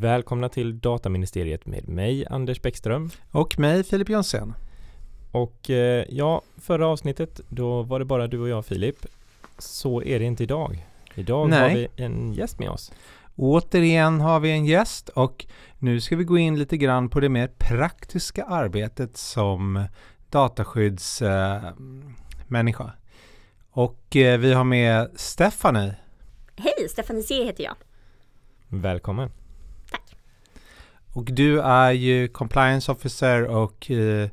Välkomna till Dataministeriet med mig Anders Bäckström. Och mig Filip Jonsson. Och eh, ja, förra avsnittet då var det bara du och jag Filip. Så är det inte idag. Idag Nej. har vi en gäst med oss. Återigen har vi en gäst och nu ska vi gå in lite grann på det mer praktiska arbetet som dataskyddsmänniska. och eh, vi har med Stephanie. Hej, Stefanie C heter jag. Välkommen. Och du är ju compliance officer och eh,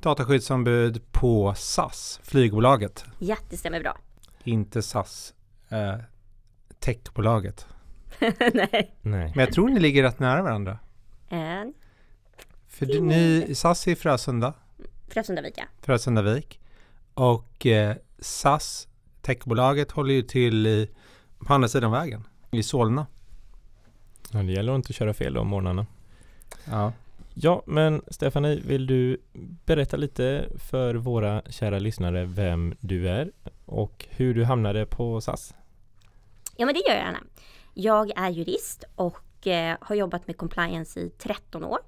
dataskyddsombud på SAS, flygbolaget. Ja, det stämmer bra. Inte SAS, eh, techbolaget. Nej. Nej. Men jag tror ni ligger rätt nära varandra. Eh, För du, ni, SAS är i Frösunda, Frösundavik, ja. Frösundavik. Och eh, SAS, techbolaget, håller ju till i, på andra sidan vägen, i Solna. Ja, det gäller att inte köra fel om morgnarna. Ja. Ja, men Stefanie, vill du berätta lite för våra kära lyssnare vem du är och hur du hamnade på SAS? Ja, men det gör jag gärna. Jag är jurist och eh, har jobbat med compliance i 13 år.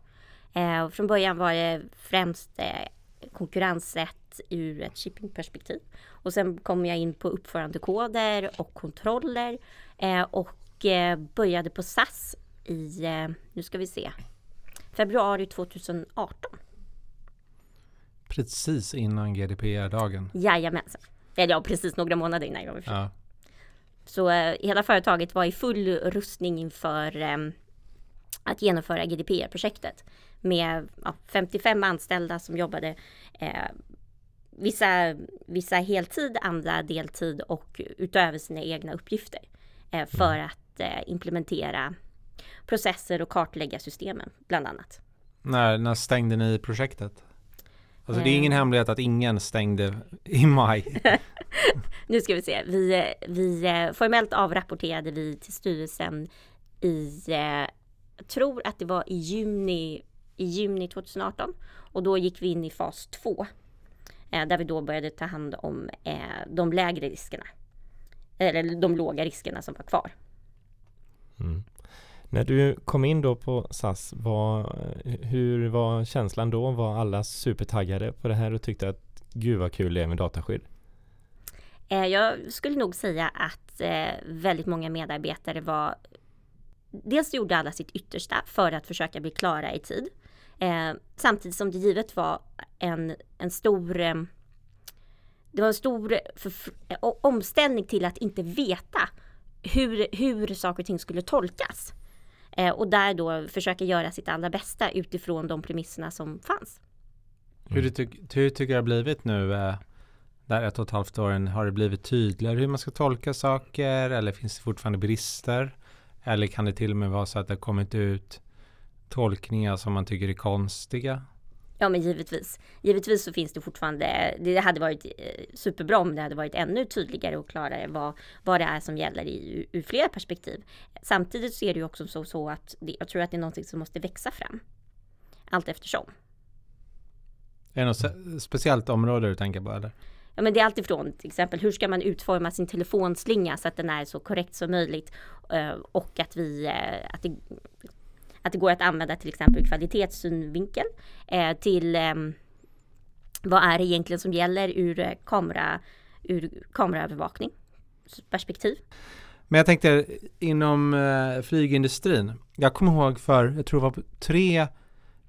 Eh, och från början var det främst eh, konkurrensrätt ur ett shippingperspektiv. Och sen kom jag in på uppförandekoder och kontroller eh, och eh, började på SAS i, eh, nu ska vi se, februari 2018. Precis innan GDPR-dagen. Jajamensan. Eller ja, precis några månader innan jag var Ja. Så eh, hela företaget var i full rustning inför eh, att genomföra GDPR-projektet med ja, 55 anställda som jobbade eh, vissa, vissa heltid, andra deltid och utöver sina egna uppgifter eh, för att eh, implementera processer och kartlägga systemen bland annat. När, när stängde ni projektet? Alltså det är Eh. ingen hemlighet att ingen stängde i maj. Nu ska vi se. Vi, eh, vi eh, formellt avrapporterade vi till styrelsen i, eh, jag tror att det var i juni, i juni 2018 och då gick vi in i fas 2 eh, där vi då började ta hand om eh, de lägre riskerna. Eller de låga riskerna som var kvar. Mm. När du kom in då på SAS, var, hur var känslan då? Var alla supertaggade på det här och tyckte att gud vad kul det är med dataskydd? Eh, jag skulle nog säga att eh, väldigt många medarbetare var Dels gjorde alla sitt yttersta för att försöka bli klara i tid. Eh, samtidigt som det givet var en, en stor eh, Det var en stor eh, omställning till att inte veta hur, hur saker och ting skulle tolkas. Eh, och där då försöka göra sitt allra bästa utifrån de premisserna som fanns. Hur, du hur tycker du det har blivit nu eh, där ett och ett halvt åren? Har det blivit tydligare hur man ska tolka saker eller finns det fortfarande brister? Eller kan det till och med vara så att det har kommit ut tolkningar som man tycker är konstiga? Ja men givetvis. Givetvis så finns det fortfarande, det hade varit eh, superbra om det hade varit ännu tydligare och klarare vad, vad det är som gäller i, ur flera perspektiv. Samtidigt så är det ju också så, så att det, jag tror att det är någonting som måste växa fram. Allt eftersom. Är det något speciellt område du tänker på eller? Ja men det är alltifrån till exempel hur ska man utforma sin telefonslinga så att den är så korrekt som möjligt eh, och att vi, eh, att det, att det går att använda till exempel kvalitetssynvinkel eh, till ehm, vad är det egentligen som gäller ur eh, kamera, ur kameraövervakning perspektiv. Men jag tänkte inom eh, flygindustrin. Jag kommer ihåg för, jag tror det var tre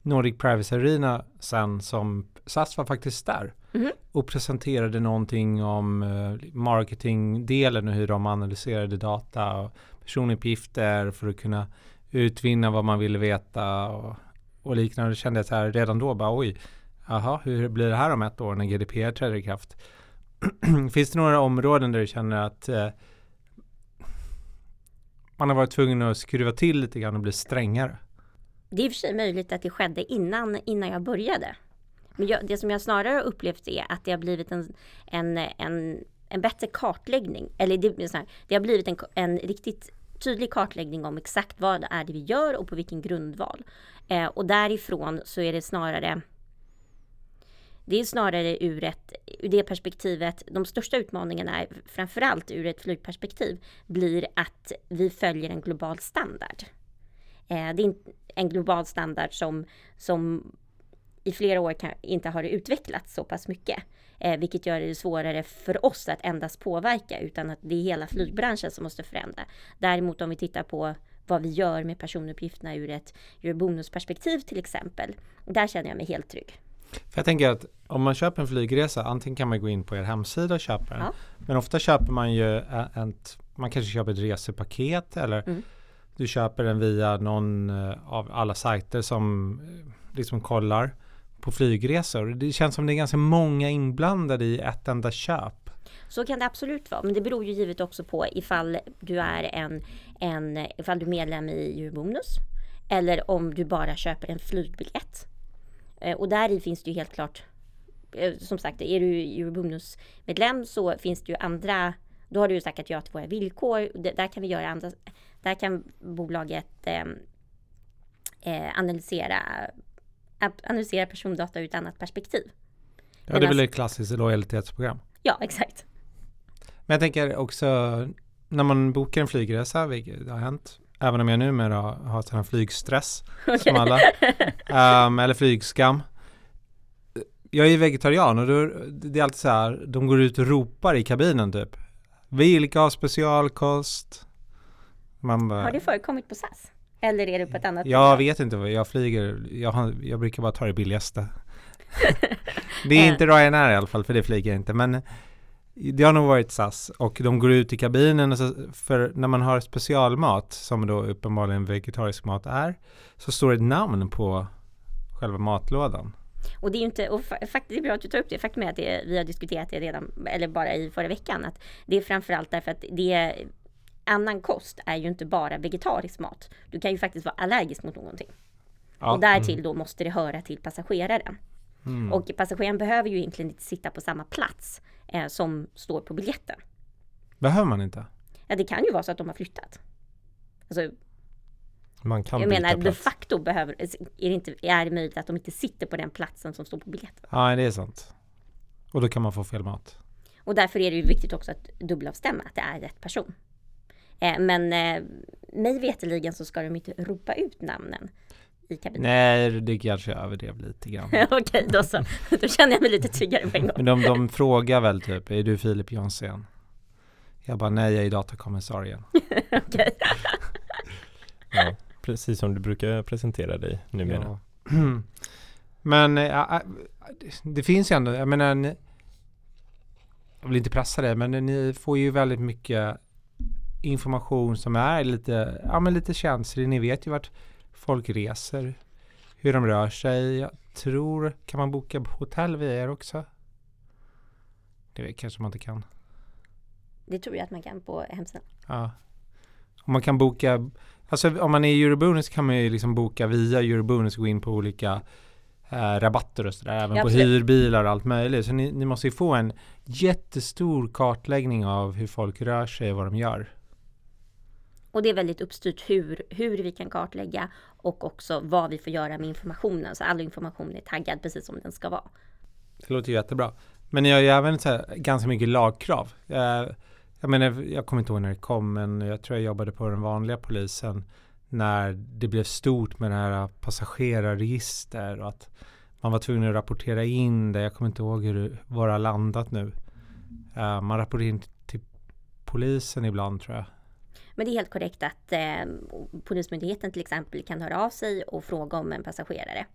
Nordic Privacy Arena sen som SAS var faktiskt där Mhm. och presenterade någonting om eh, marketingdelen och hur de analyserade data och personuppgifter för att kunna utvinna vad man ville veta och, och liknande. Det kände jag så här redan då bara oj, jaha, hur blir det här om ett år när GDPR träder i kraft? Finns det några områden där du känner att eh, man har varit tvungen att skruva till lite grann och bli strängare? Det är i och för sig möjligt att det skedde innan, innan jag började. Men jag, det som jag snarare har upplevt är att det har blivit en, en, en, en bättre kartläggning. Eller det, så här, det har blivit en, en riktigt tydlig kartläggning om exakt vad det är det vi gör och på vilken grundval. Eh, och därifrån så är det snarare det är snarare ur, ett, ur det perspektivet, de största utmaningarna är framförallt ur ett flygperspektiv, blir att vi följer en global standard. Eh, det är en global standard som, som i flera år kan, inte har utvecklats så pass mycket. Eh, vilket gör det svårare för oss att endast påverka utan att det är hela flygbranschen som måste förändra. Däremot om vi tittar på vad vi gör med personuppgifterna ur ett, ur bonusperspektiv till exempel. Där känner jag mig helt trygg. För jag tänker att om man köper en flygresa, antingen kan man gå in på er hemsida och köpa den. Ja. Men ofta köper man ju ett, man kanske köper ett resepaket eller Mm. du köper den via någon eh, av alla sajter som eh, liksom kollar på flygresor. Det känns som det är ganska många inblandade i ett enda köp. Så kan det absolut vara, men det beror ju givet också på ifall du är en, en ifall du är medlem i Eurobonus eller om du bara köper en flygbiljett. Eh, och där i finns det ju helt klart, eh, som sagt, är du Eurobonus-medlem så finns det ju andra, då har du ju sagt ja till våra villkor. Där kan vi göra andra, där kan bolaget eh, eh analysera, analysera persondata ur ett annat perspektiv. Ja, det är väl ett klassiskt lojalitetsprogram. Ja, exakt. Men jag tänker också när man bokar en flygresa, vilket har hänt, även om jag numera har sån här flygstress som alla, Ehm, eller flygskam. Jag är vegetarian och då, det är alltid så här, de går ut och ropar i kabinen typ. Vilka har specialkost? Man bara, Har det förekommit på SAS? Eller är det på ett annat jag bolag? vet inte, jag flyger, jag, har, jag brukar bara ta det billigaste. det är inte Ryanair i alla fall, för det flyger jag inte. Men det har nog varit SAS och de går ut i kabinen och så, för när man har specialmat, som då uppenbarligen vegetarisk mat är, så står det ett namn på själva matlådan. Och det är ju inte, och fa- faktiskt det är bra att du tar upp det, faktum är att det, vi har diskuterat det redan, eller bara i förra veckan, att det är framförallt därför att det är, annan kost är ju inte bara vegetarisk mat. Du kan ju faktiskt vara allergisk mot någonting. Ja. Och därtill då måste det höra till passageraren. Mm. Och passageraren behöver ju egentligen inte sitta på samma plats eh, som står på biljetten. Behöver man inte? Ja, det kan ju vara så att de har flyttat. Alltså, Man kan jag byta menar de plats. facto behöver, är det inte, är det möjligt att de inte sitter på den platsen som står på biljetten. Ja, det är sant. Och då kan man få fel mat. Och därför är det ju viktigt också att dubbelavstämma att det är rätt person. Eh, men eh, mig veterligen så ska de inte ropa ut namnen i kabinen. Nej, det kanske jag överdrev lite grann. Okej, då så. Då känner jag mig lite tryggare på en gång. Men de, de frågar väl typ, är du Filip Jonsén? Jag bara, nej jag är datakommissarien. Okej. Ja, precis som du brukar presentera dig numera. Ja. Men äh, äh, det finns ju ändå, jag menar, ni, jag vill inte pressa det, men ni får ju väldigt mycket information som är lite, ja men lite känslig. Ni vet ju vart folk reser, hur de rör sig. Jag tror, kan man boka hotell via er också? Det kanske man inte kan. Det tror jag att man kan på hemsidan. Ja. Om man kan boka, alltså om man är i Eurobonus kan man ju liksom boka via Eurobonus och gå in på olika eh, rabatter och sådär, även Ja, på hyrbilar och allt möjligt. Så ni, ni måste ju få en jättestor kartläggning av hur folk rör sig och vad de gör. Och det är väldigt uppstyrt hur, hur vi kan kartlägga och också vad vi får göra med informationen. Så all information är taggad precis som den ska vara. Det låter ju jättebra. Men ni har ju även så här, ganska mycket lagkrav. Jag, jag menar, jag kommer inte ihåg när det kom, men jag tror jag jobbade på den vanliga polisen när det blev stort med det här passagerarregister och att man var tvungen att rapportera in det. Jag kommer inte ihåg hur det var det har landat nu. Uh, man rapporterar in till polisen ibland tror jag. Men det är helt korrekt att eh, Polismyndigheten till exempel kan höra av sig och fråga om en passagerare.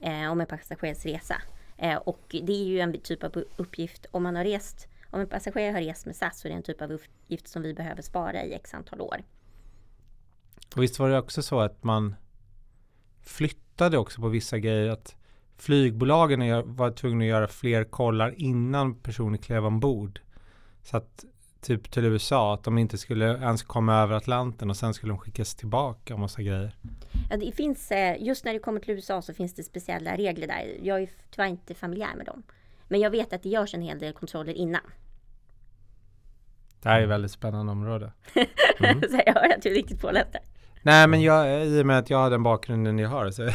Eh, om en passagerares resa. Eh, och det är ju en typ av uppgift om man har rest om en passagerare har rest med SAS så är det en typ av uppgift som vi behöver spara i x antal år. Och visst var det också så att man flyttade också på vissa grejer att flygbolagen var tvungna att göra fler kollar innan personer klev ombord. Så att typ till USA att de inte skulle ens komma över Atlanten och sen skulle de skickas tillbaka och massa grejer. Ja, det finns, eh, just när det kommer till USA så finns det speciella regler där. Jag är tyvärr inte familjär med dem. Men jag vet att det görs en hel del kontroller innan. Det här är ett väldigt spännande område. Mm. så jag hör att du är riktigt påläst där. Nej men jag, i och med att jag har den bakgrunden jag har så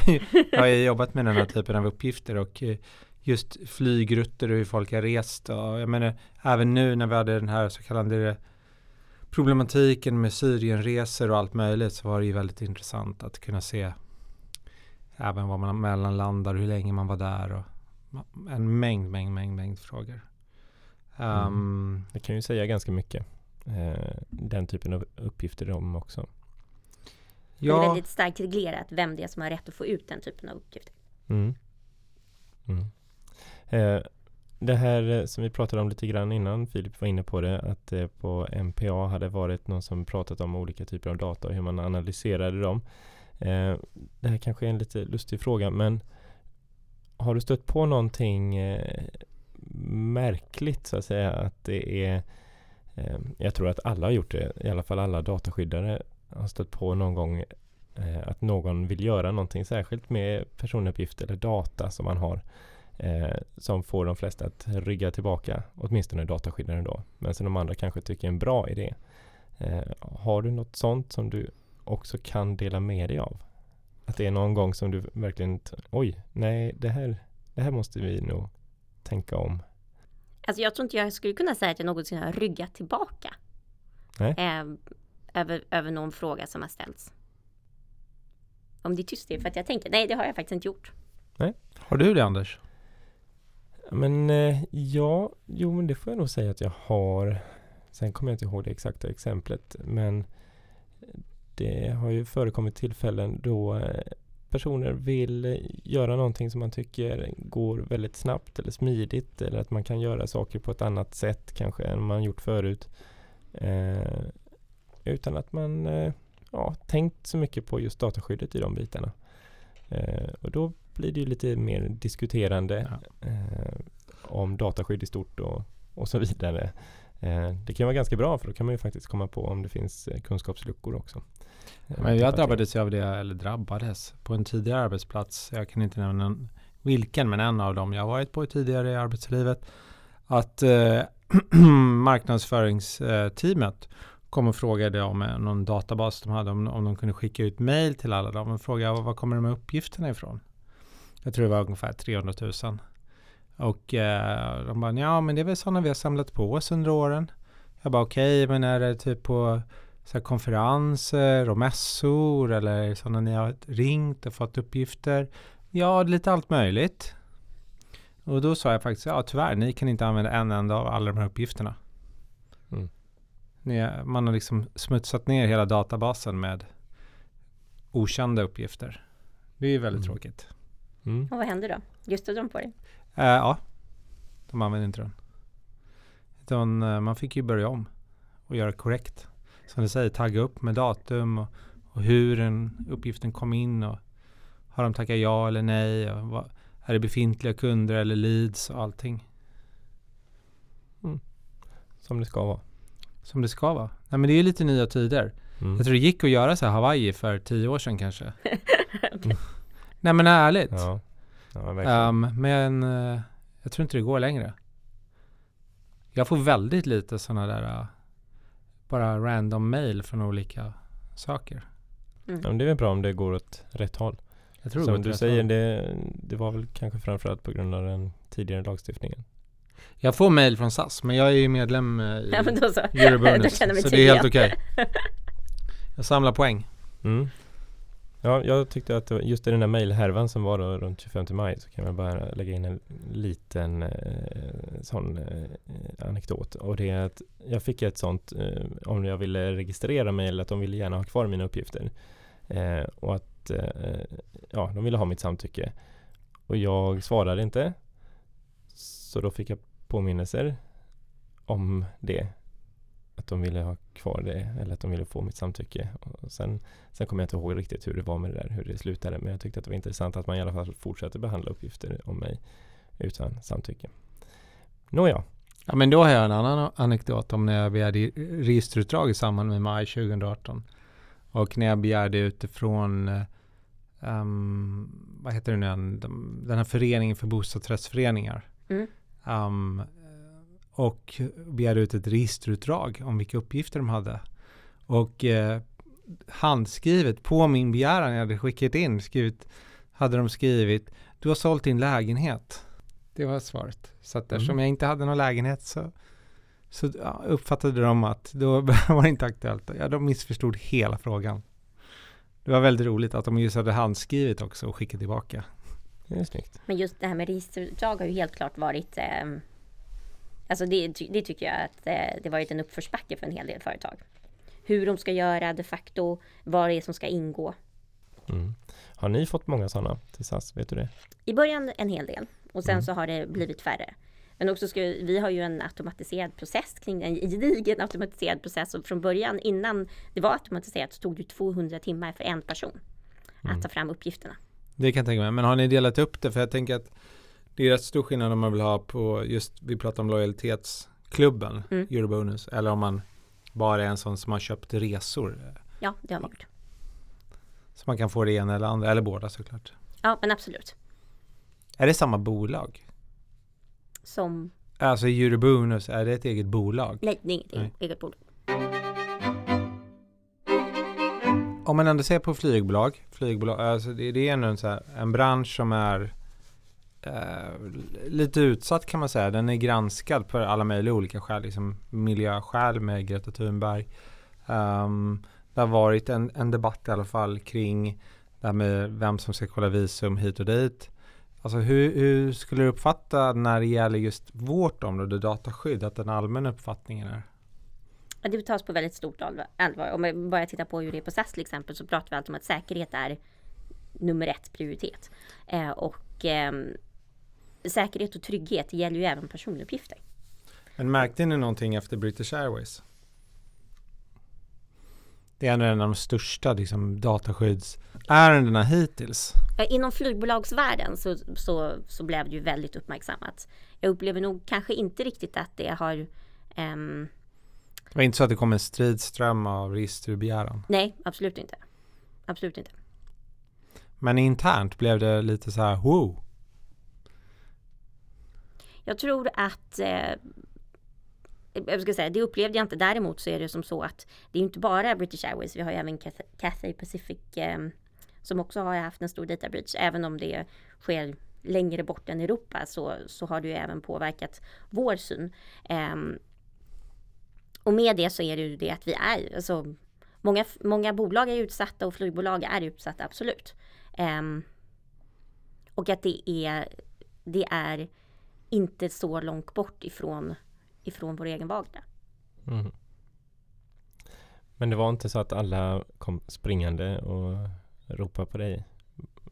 jag har jobbat med den här typen av uppgifter och eh, just flygrutter och hur folk har rest och jag menar även nu när vi hade den här så kallade problematiken med Syrienresor och allt möjligt så var det ju väldigt intressant att kunna se även var man mellanlandar, hur länge man var där och en mängd, mängd, mängd, mängd frågor. Um, mm. Det kan ju säga ganska mycket. Eh, den typen av uppgifter om också. Ja. Det är väldigt starkt reglerat vem det är som har rätt att få ut den typen av uppgifter. Mm. Mm. Eh, det här eh, som vi pratade om lite grann innan, Filip var inne på det, att det på MPA hade varit någon som pratat om olika typer av data och hur man analyserade dem. Det här kanske är en lite lustig fråga, men har du stött på någonting märkligt så att säga? Att det är, jag tror att alla har gjort det, i alla fall alla dataskyddare har stött på någon gång att någon vill göra någonting särskilt med personuppgifter eller data som man har eh, som får de flesta att rygga tillbaka, åtminstone dataskyddaren då. Men sen de andra kanske tycker är en bra idé. Eh, har du något sånt som du också kan dela med dig av? Att det är någon gång som du verkligen, oj, nej, det här, det här måste vi nog tänka om. Alltså jag tror inte jag skulle kunna säga att jag någonsin har ryggat tillbaka. Nej. Eh, över, över någon fråga som har ställts. Om det är tyst det är för att jag tänker, nej det har jag faktiskt inte gjort. Nej. Har du det Anders? Men eh, ja, jo men det får jag nog säga att jag har. Sen kommer jag inte ihåg det exakta exemplet men det har ju förekommit tillfällen då eh, personer vill göra någonting som man tycker går väldigt snabbt eller smidigt eller att man kan göra saker på ett annat sätt kanske än man gjort förut. Eh, utan att man eh, ja, tänkt så mycket på just dataskyddet i de bitarna. Eh, och då blir det ju lite mer diskuterande ja. eh, om dataskydd i stort och, och så vidare. Eh, det kan vara ganska bra för då kan man ju faktiskt komma på om det finns eh, kunskapsluckor också. Eh, Men jag drabbades av det, eller drabbades, på en tidigare arbetsplats. Jag kan inte nämna vilken, men en av dem jag varit på tidigare i arbetslivet. Att eh, marknadsföringsteamet kom och frågade om någon databas de hade, om, om de kunde skicka ut mail till alla dem och frågade var kommer de här uppgifterna ifrån? Jag tror det var ungefär 300 000. Och eh, de bara, ja men det är väl sådana vi har samlat på oss under åren. Jag bara, okej, okay, men är det typ på så konferenser och mässor eller sådana ni har ringt och fått uppgifter? Ja, lite allt möjligt. Och då sa jag faktiskt, ja tyvärr, ni kan inte använda en enda av alla de här uppgifterna. Mm. Ni, man har liksom smutsat ner hela databasen med okända uppgifter. Det är väldigt mm. tråkigt. Mm. Och vad hände då? Just de på det? Uh, ja, de använde inte den. Utan, uh, man fick ju börja om och göra korrekt. Som du säger, tagga upp med datum och, och hur den uppgiften kom in och har de tackat ja eller nej och vad, är det befintliga kunder eller leads och allting. Mm. Som det ska vara. Som det ska vara. Nej men det är lite nya tider. Mm. Jag tror det gick att göra så här Hawaii för tio år sedan kanske. mm. Nej men ärligt. Ja. Ja, um, men uh, jag tror inte det går längre. Jag får väldigt lite sådana där uh, bara random mail från olika saker. Mm. Ja, men det är väl bra om det går åt rätt håll. Jag tror Som du säger, det, det var väl kanske framförallt på grund av den tidigare lagstiftningen. Jag får mail från SAS, men jag är ju medlem eh, i ja, så. Eurobonus, så det är helt okej. Okay. Jag samlar poäng. Mm. Ja, jag tyckte att just i den där mejlhärvan som var då runt 25 maj så kan man bara lägga in en liten eh, sån eh, anekdot. Och det är att jag fick ett sånt eh, om jag ville registrera mig eller att de ville gärna ha kvar mina uppgifter. Eh, och att eh, ja, de ville ha mitt samtycke. Och jag svarade inte. Så då fick jag påminnelser om det att de ville ha kvar det eller att de ville få mitt samtycke. Och sen, sen kommer jag inte ihåg riktigt hur det var med det där, hur det slutade. Men jag tyckte att det var intressant att man i alla fall fortsätter behandla uppgifter om mig utan samtycke. Nåja. Ja men då har jag en annan anekdot om när jag begärde registerutdrag i samband med maj 2018. Och när jag begärde utifrån um, vad heter det nu den här föreningen för bostadsrättsföreningar. Mm. Um, och begärde ut ett registerutdrag om vilka uppgifter de hade. Och eh, handskrivet på min begäran jag hade skickat in skrivit, hade de skrivit du har sålt din lägenhet. Det var svaret. Så att eftersom mm. jag inte hade någon lägenhet så så uppfattade de att då var det inte aktuellt. Ja, de missförstod hela frågan. Det var väldigt roligt att de just hade handskrivit också och skickat tillbaka. Det är snyggt. Men just det här med registerutdrag har ju helt klart varit eh, Alltså det, det tycker jag att eh, det varit en uppförsbacke för en hel del företag. Hur de ska göra de facto, vad det är som ska ingå. Mm. Har ni fått många sådana till SAS? Vet du det? I början en hel del och sen Mm. så har det blivit färre. Men också ska, vi har ju en automatiserad process kring en gedigen automatiserad process och från början innan det var automatiserat så tog det 200 timmar för en person Mm. att ta fram uppgifterna. Det kan jag tänka mig. Men har ni delat upp det? För jag tänker att det är rätt stor skillnad om man vill ha på just, vi pratar om lojalitetsklubben, Mm. Eurobonus, eller om man bara är en sån som har köpt resor. Ja, det har vi gjort. Så man kan få det ena eller andra, eller båda såklart. Ja, men absolut. Är det samma bolag? Som, Alltså Eurobonus, är det ett eget bolag? nej, det är inget Nej. eget bolag. Om man ändå ser på flygbolag, flygbolag alltså det, det är ändå en, så här, en bransch som är Eh, lite utsatt kan man säga. Den är granskad på alla möjliga olika skäl, liksom miljöskäl med Greta Thunberg. Um, det har varit en, en debatt i alla fall kring det här med vem som ska kolla visum hit och dit. Alltså hur, hur skulle du uppfatta när det gäller just vårt område, dataskydd, att den allmänna uppfattningen är? Det tas på väldigt stort allvar- Om man bara tittar på hur det är på SAS till exempel så pratar vi alltid om att säkerhet är nummer ett prioritet. Eh, och eh, säkerhet och trygghet gäller ju även personuppgifter. Men märkte ni någonting efter British Airways? Det är en av de största liksom, dataskyddsärendena hittills. Inom flygbolagsvärlden så, så, så blev det ju väldigt uppmärksammat. Jag upplever nog kanske inte riktigt att det har ehm, Det var inte så att det kom en stridström av registerbegäran. Nej, absolut inte. Absolut inte. Men internt blev det lite så här wow. Jag tror att eh, jag ska säga, det upplevde jag inte. Däremot så är det som så att det är inte bara British Airways. Vi har ju även Cathay- Pacific eh, som också har haft en stor data breach. Även om det sker längre bort än Europa så, så har det ju även påverkat vår syn. Eh, och med det så är det ju det att vi är, alltså många, många bolag är utsatta och flygbolag är utsatta, absolut. Eh, och att det är, det är inte så långt bort ifrån, ifrån vår egen vardag. Mm. Men det var inte så att alla kom springande och ropade på dig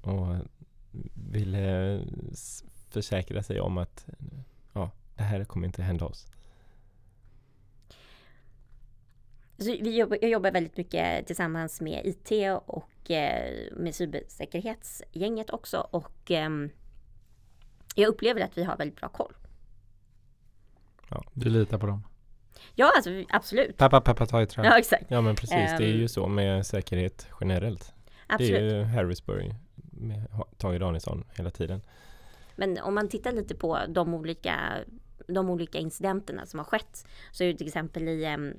och ville försäkra sig om att ja, det här kommer inte hända oss. Så vi jobbar, jag jobbar väldigt mycket tillsammans med IT och eh, med cybersäkerhetsgänget också och ehm, jag upplever att vi har väldigt bra koll. Du litar på dem. Ja, alltså absolut. Peppa peppa ta i trä. Ja, exakt. Ja men precis, det är Ehm. ju så med säkerhet generellt. Det absolut. är ju Harrisburg med Tage Danielsson hela tiden. Men om man tittar lite på de olika, de olika incidenterna som har skett så är det till exempel i um,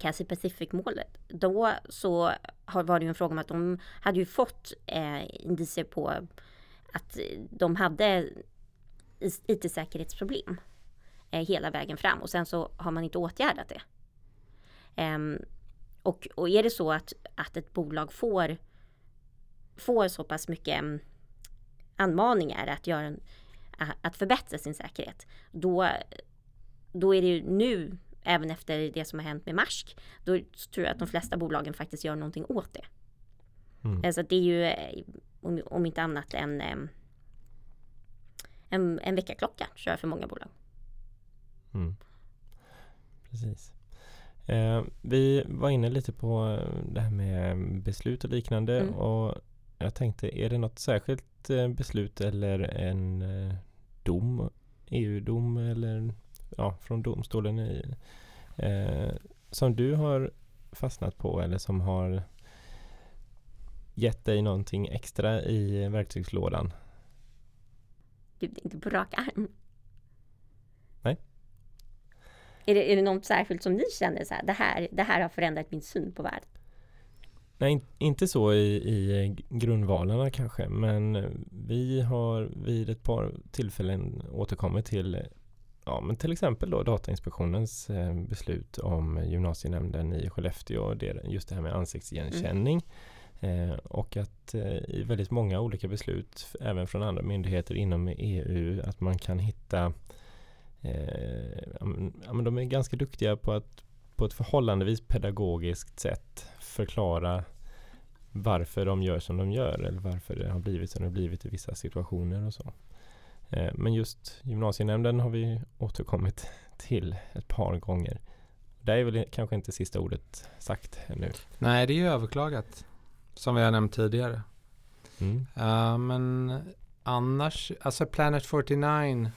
Cathay Pacific-målet. Då så har, var det ju en fråga om att de hade ju fått eh, indicier på att de hade IT-säkerhetsproblem eh, hela vägen fram och sen så har man inte åtgärdat det. Ehm, och, och är det så att, att ett bolag får, får så pass mycket mm, anmaningar att, göra en, att förbättra sin säkerhet. Då, då är det ju nu, även efter det som har hänt med Marsk, då tror jag att de flesta bolagen faktiskt gör någonting åt det. Mm. Alltså det är ju, eh, om, om inte annat, en, em, en, en väckarklocka tror jag för många bolag. Mm. Precis. Eh, vi var inne lite på eh, det här med beslut och liknande Mm. och jag tänkte, är det något särskilt eh, beslut eller en eh, dom, EU-dom eller ja, från domstolen i, eh, som du har fastnat på eller som har gett dig någonting extra i verktygslådan? Gud, inte på rak arm. Nej. Är det, är det något särskilt som ni känner så här, det här, det här har förändrat min syn på världen? Nej, in- inte så i, i grundvalarna kanske, men vi har vid ett par tillfällen återkommit till ja, men till exempel då Datainspektionens eh, beslut om gymnasienämnden i Skellefteå. Det, just det här med ansiktsigenkänning. Mm. Eh, och att eh, i väldigt många olika beslut, även från andra myndigheter inom EU, att man kan hitta eh, ja, men de är ganska duktiga på att på ett förhållandevis pedagogiskt sätt förklara varför de gör som de gör eller varför det har blivit som det har blivit i vissa situationer och så. Men just gymnasienämnden har vi återkommit till ett par gånger. Där är väl kanske inte sista ordet sagt ännu. Nej, det är ju överklagat. Som vi har nämnt tidigare. Mm. Uh, men annars, alltså Planet 49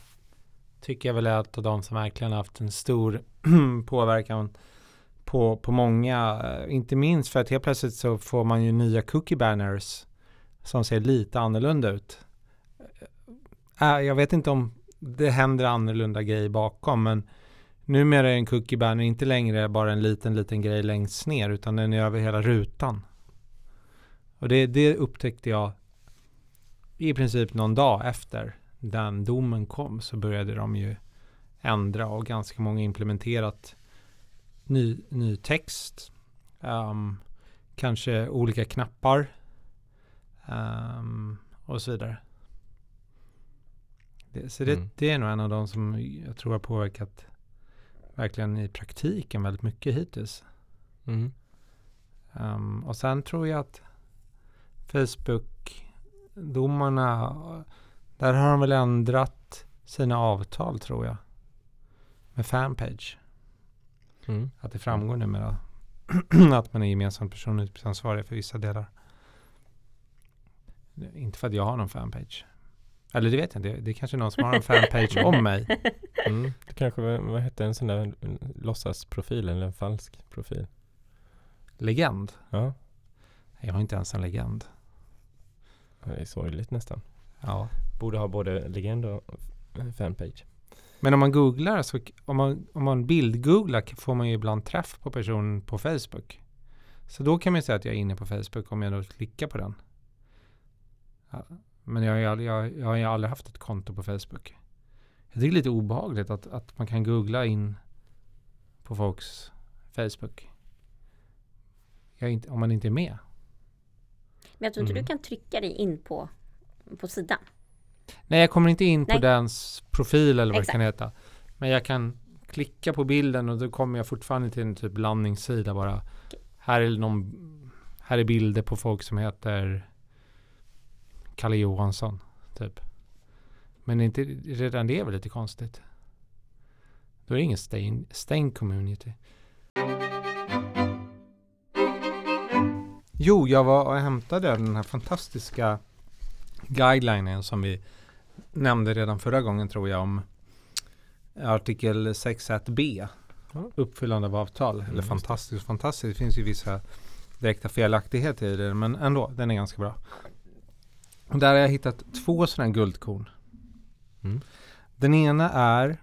tycker jag väl är ett av de som verkligen haft en stor påverkan på, på många. Uh, inte minst för att helt plötsligt så får man ju nya cookie banners som ser lite annorlunda ut. Uh, jag vet inte om det händer annorlunda grejer bakom men numera är en cookie banner inte längre bara en liten, liten grej längst ner utan den är över hela rutan. Och det, det upptäckte jag i princip någon dag efter den domen kom så började de ju ändra och ganska många implementerat ny, ny text. Um, kanske olika knappar um, och så vidare. Det, så det, mm. det, är nog en av de som jag tror har påverkat verkligen i praktiken väldigt mycket hittills. Mm. Um, och sen tror jag att Facebook-domarna, där har de väl ändrat sina avtal tror jag. Med Fanpage. Mm. Att det framgår numera att man är gemensamt personuppgiftsansvarig för vissa delar. Inte för att jag har någon fanpage. Eller det vet jag inte. Det är kanske någon som har en fanpage om mig. Mm. Det kanske, vad hette en sån där låtsasprofil eller en falsk profil? Legend? Ja. Jag har inte ens en legend. Det är sorgligt nästan. Ja. Borde ha både legend och fanpage. Men om man googlar, så om man, om man bildgooglar får man ju ibland träff på personen på Facebook. Så då kan man säga att jag är inne på Facebook om jag då klickar på den. Ja. Men jag, jag, jag, jag har ju aldrig haft ett konto på Facebook. Jag tycker det är lite obehagligt att, att man kan googla in på folks Facebook. Inte, om man inte är med. Men jag tror inte mm. du kan trycka dig in på, på sidan. Nej, jag kommer inte in på Nej. dens profil eller vad Exakt. det kan heta. Men jag kan klicka på bilden och då kommer jag fortfarande till en typ landningssida bara. Okay. Här är någon, här är bilder på folk som heter Kalle Johansson, typ. Men inte, redan det är väl lite konstigt. Då är det ingen stängd community. Jo, jag var och hämtade den här fantastiska guidelinen som vi nämnde redan förra gången tror jag om artikel 6.1b. Mm. Uppfyllande av avtal. Mm, Eller fantastiskt, fantastiskt. Det finns ju vissa direkta felaktigheter i det, men ändå, den är ganska bra. Och där har jag hittat två sådana guldkorn. Mm. Den ena är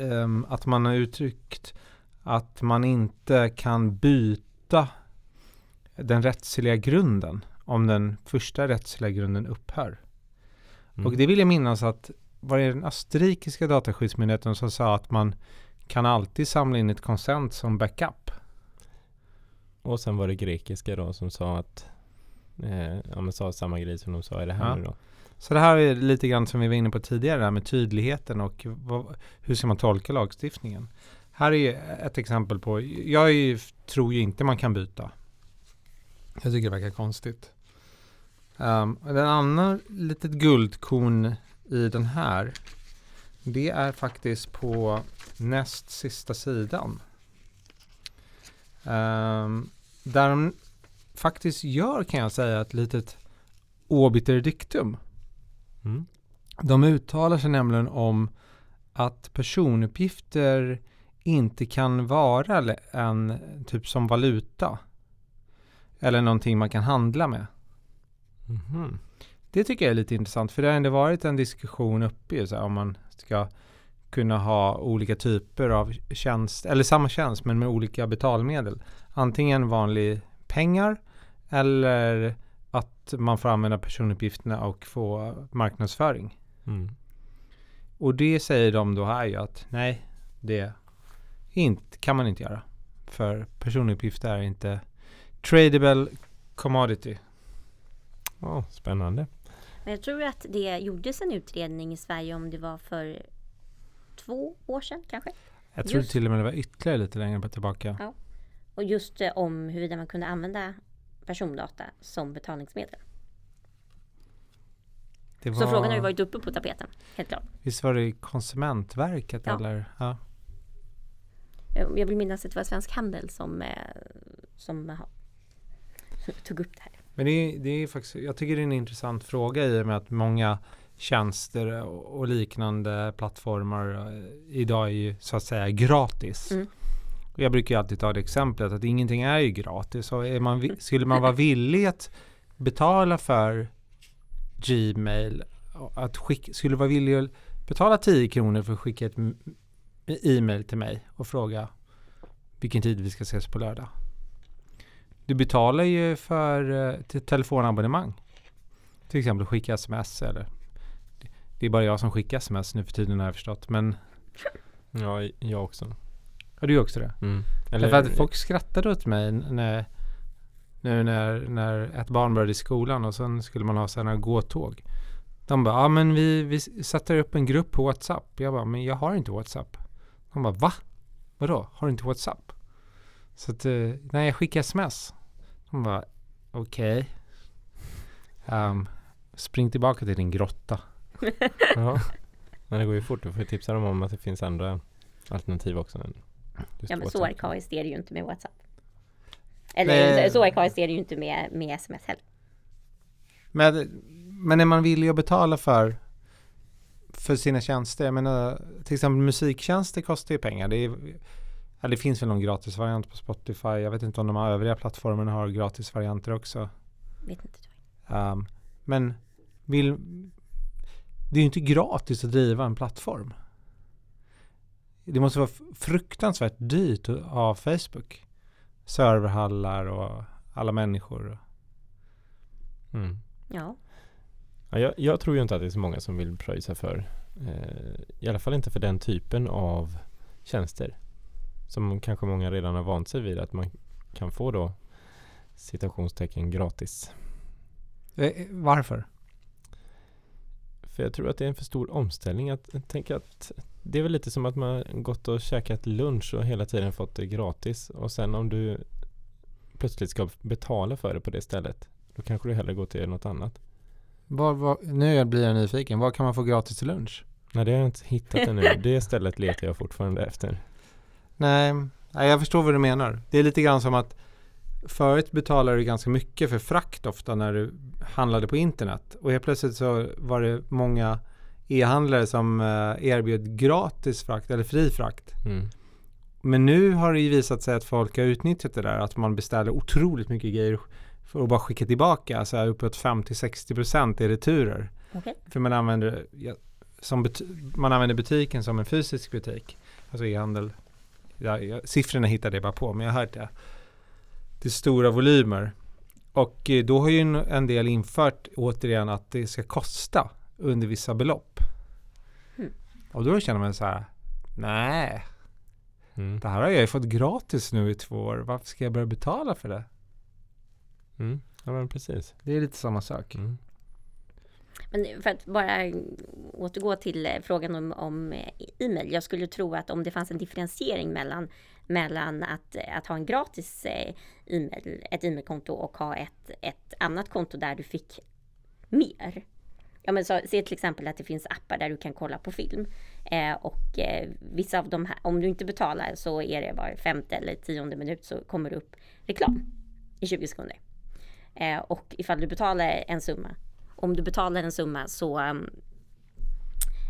um, att man har uttryckt att man inte kan byta den rättsliga grunden om den första rättsliga grunden upphör. Mm. Och det vill jag minnas att var det den österrikiska dataskyddsmyndigheten som sa att man kan alltid samla in ett konsent som backup. Och sen var det grekiska då som sa att eh, ja, men sa samma grej som de sa i det här ja. nu då. Så det här är lite grann som vi var inne på tidigare, med tydligheten och vad, hur ska man tolka lagstiftningen. Här är ett exempel på, jag ju, tror ju inte man kan byta. Jag tycker det verkar konstigt. Um, en annan litet guldkorn i den här. Det är faktiskt på näst sista sidan. Um, där de faktiskt gör kan jag säga ett litet obiter dictum. Mm. De uttalar sig nämligen om att personuppgifter inte kan vara en typ som valuta. Eller någonting man kan handla med. Mm. Det tycker jag är lite intressant för det har ändå varit en diskussion uppe så här, om man ska kunna ha olika typer av tjänst, eller samma tjänst men med olika betalmedel. Antingen vanlig pengar eller att man får använda personuppgifterna och få marknadsföring. Mm. Och det säger de då här ju att nej, det inte, kan man inte göra. För personuppgifter är inte tradable commodity. Ja, spännande. Men jag tror att det gjordes en utredning i Sverige om det var för två år sedan kanske. Jag tror Just. till och med det var ytterligare lite längre tillbaka. Ja. Och just eh, om huruvida man kunde använda persondata som betalningsmedel. Det Så frågan har ju varit uppe på tapeten, helt klart. Visst var det Konsumentverket Ja. eller? Ja. Jag vill minnas att det var Svensk Handel som, eh, som tog upp det här. Men det är, det är faktiskt, jag tycker det är en intressant fråga i och med att många tjänster och liknande plattformar eh, idag är ju så att säga gratis. Mm. Jag brukar ju alltid ta det exemplet att ingenting är ju gratis. Och man, skulle man vara villig att betala för Gmail, att skicka, skulle vara villig att betala 10 kronor för att skicka ett e-mail till mig och fråga vilken tid vi ska ses på lördag. Du betalar ju för eh, telefonabonnemang. Till exempel skicka sms eller det är bara jag som skickar sms nu för tiden har jag förstått. Men Ja, jag också. har du också det? Mm. Därför att folk skrattade åt mig när, nu när, när ett barn började i skolan och sen skulle man ha sådana gåtåg. De bara, ja men vi, vi sätter upp en grupp på WhatsApp. Jag bara, men jag har inte WhatsApp. De bara, va? Vadå? Har du inte WhatsApp? Så att, eh, nej jag skickar sms. De bara, okej. Ehm, spring tillbaka till din grotta. Ja. Men det går ju fort. Du får tipsa dem om att det finns andra alternativ också. Än Ja men så arkaiskt är det ju inte med WhatsApp. Eller Nej. så arkaiskt är det ju inte med, med sms heller. Men, men är man villig att betala för, för sina tjänster? Jag menar, till exempel musiktjänster kostar ju pengar. Det, är, ja, det finns väl någon gratisvariant på Spotify. Jag vet inte om de övriga plattformarna har gratisvarianter också. Vet inte. Um, men vill, det är ju inte gratis att driva en plattform. Det måste vara fruktansvärt dyrt att ha Facebook. Serverhallar och alla människor. Mm. Ja. Ja, jag, jag tror ju inte att det är så många som vill pröjsa för. Eh, I alla fall inte för den typen av tjänster. Som kanske många redan har vant sig vid att man kan få då citationstecken gratis. Eh, Varför? För jag tror att det är en för stor omställning. Att tänker att det är väl lite som att man gått och käkat lunch och hela tiden fått det gratis. Och sen om du plötsligt ska betala för det på det stället. Då kanske du hellre går till något annat. Var, var, nu blir jag nyfiken. Vad kan man få gratis till lunch? Nej, det har jag inte hittat ännu. Det stället letar jag fortfarande efter. Nej, nej, jag förstår vad du menar. Det är lite grann som att förut betalade du ganska mycket för frakt ofta när du handlade på internet. Och helt plötsligt så var det många e-handlare som eh, erbjöd gratis frakt eller fri frakt. Mm. Men nu har det ju visat sig att folk har utnyttjat det där. Att man beställer otroligt mycket grejer för att bara skicka tillbaka. Alltså uppåt 50-60% i returer. Okej. För man använder, ja, som man använder butiken som en fysisk butik. Alltså e-handel. Ja, ja, siffrorna hittade jag bara på, men jag har hört det. Det är stora volymer. Och eh, då har ju en- en del infört återigen att det ska kosta under vissa belopp. Mm. Och då känner man så här, nej, Mm. det här har jag ju fått gratis nu i två år. Varför ska jag börja betala för det? Mm. Ja, men precis. Det är lite samma sak. Mm. Men för att bara återgå till eh, frågan om, om eh, e-mail. Jag skulle tro att om det fanns en differentiering mellan, mellan att, eh, att ha en gratis e-mail, ett e-mailkonto och ha ett, ett annat konto där du fick mer. Ja, men så, se till exempel att det finns appar där du kan kolla på film. Eh, och eh, vissa av de här, om du inte betalar så är det var femte eller tionde minut så kommer det upp reklam i 20 sekunder. Eh, och ifall du betalar en summa om du betalar en summa så,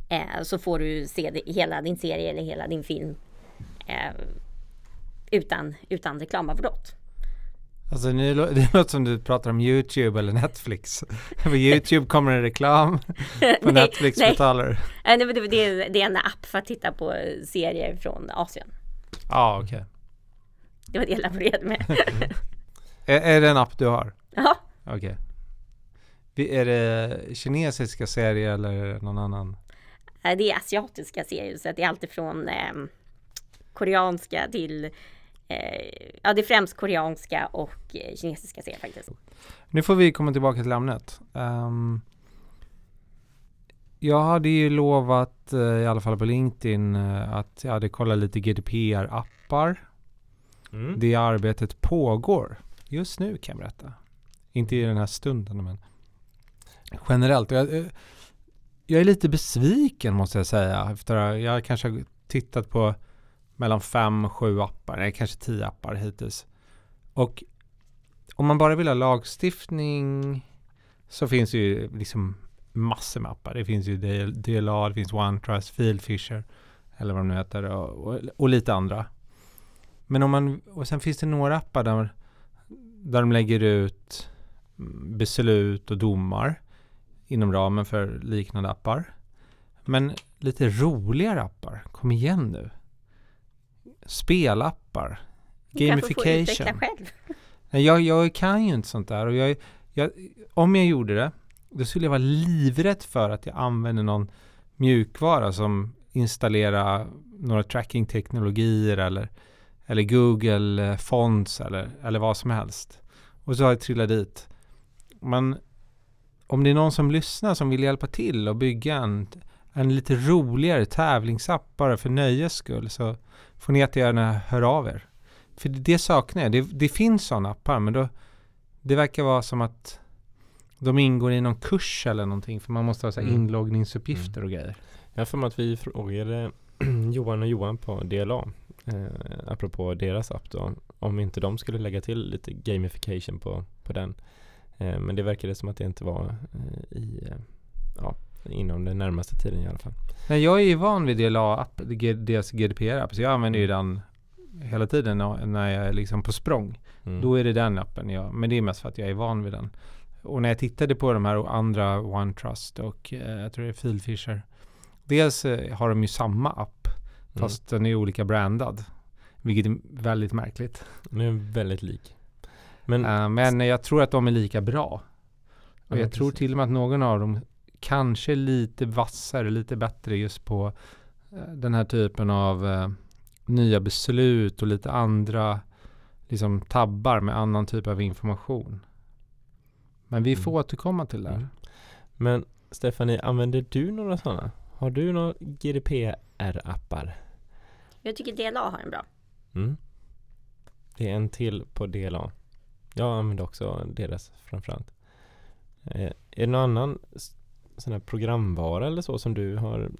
eh, så får du se hela din serie eller hela din film eh, utan, utan reklamavbrott. Alltså nu, det låter som du pratar om YouTube eller Netflix. På YouTube kommer en reklam, på nej, Netflix nej. betalar du. Nej, det, det, är, det är en app för att titta på serier från Asien. Ja, okej. Det var det jag laborerade med. Är, är det en app du har? ja, Okej. Vi- Är det kinesiska serier eller någon annan? Eh, det är asiatiska serier, så det är alltifrån eh, koreanska till eh, Ja, det är främst koreanska och eh, kinesiska serier faktiskt. Nu får vi komma tillbaka till ämnet. Um, jag hade ju lovat, uh, i alla fall på LinkedIn, att jag hade kollat lite GDPR-appar. Mm. Det arbetet pågår just nu kan jag berätta. Inte i den här stunden men generellt. Jag, eh, jag är lite besviken måste jag säga. Efter att jag kanske har tittat på mellan fem och sju appar, nej kanske tio appar hittills. Och om man bara vill ha lagstiftning så finns det ju liksom massor med appar. Det finns ju DLA, det finns OneTrust, Fieldfisher eller vad de nu heter och, och, och, lite andra. Men om man, och sen finns det några appar där, där de lägger ut mm, beslut och domar inom ramen för liknande appar. Men lite roligare appar, kom igen nu. Spelappar, gamification. Du själv. Jag, jag kan ju inte sånt där och jag, jag, om jag gjorde det, då skulle jag vara livrädd för att jag använder någon mjukvara som installerar några tracking-teknologier eller, eller Google eh, Fonts eller, eller vad som helst. Och så har jag trillat dit. Men om det är någon som lyssnar som vill hjälpa till och bygga en, en lite roligare tävlingsapp bara för nöjes skull så får ni jättegärna höra av er. För det saknar jag. Det, det finns sådana appar men då, det verkar vara som att de ingår i någon kurs eller någonting för man måste ha så mm. inloggningsuppgifter mm. och grejer. Jag för mig att vi frågade Johan och Johan på DLA eh, apropå deras app då om inte de skulle lägga till lite gamification på, på den. Eh, men det verkade som att det inte var eh, i, eh, ja, inom den närmaste tiden i alla fall. Nej, jag är ju van vid DLA-app, deras GDPR-app, så jag använder ju mm. den hela tiden när jag är liksom på språng. Mm. Då är det den appen jag, men det är mest för att jag är van vid den. Och när jag tittade på de här andra OneTrust och eh, jag tror det är Fieldfisher. Dels eh, har de ju samma app mm. fast mm. den är olika brandad. Vilket är väldigt märkligt. Den är väldigt lik. Men, uh, men jag tror att de är lika bra. Och jag tror till och med att någon av dem kanske är lite vassare, lite bättre just på uh, den här typen av uh, nya beslut och lite andra liksom tabbar med annan typ av information. Men vi får mm. återkomma till det här. Mm. Men Stefanie, använder du några sådana? Har du några GDPR-appar? Jag tycker DLA har en bra. Mm. Det är en till på DLA. Jag använder också deras framförallt. Eh, är det någon annan sån här programvara eller så som du har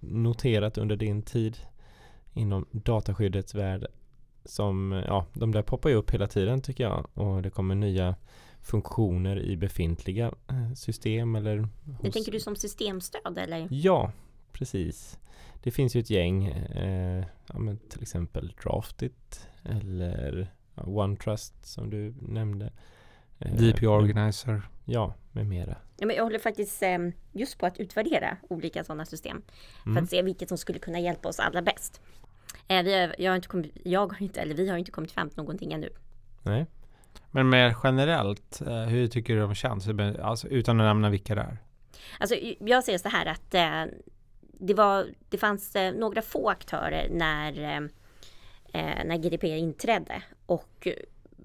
noterat under din tid inom dataskyddets värld som, ja, de där poppar ju upp hela tiden tycker jag och det kommer nya funktioner i befintliga eh, system eller hos... Det tänker du som systemstöd eller? Ja, precis. Det finns ju ett gäng, eh, ja, men till exempel Draftit eller OneTrust som du nämnde. Eh, DP Organizer. Ja, med mera. Ja, men jag håller faktiskt eh, just på att utvärdera olika sådana system för mm. att se vilket som skulle kunna hjälpa oss allra bäst. Eh, vi har, jag, har inte kommit, jag har inte, eller vi har inte kommit fram till någonting ännu. Nej. Men mer generellt, eh, hur tycker du de känns? Alltså, utan att nämna vilka det är. Alltså, jag ser så här att det, var, det fanns några få aktörer när, eh, när GDPR inträdde. Och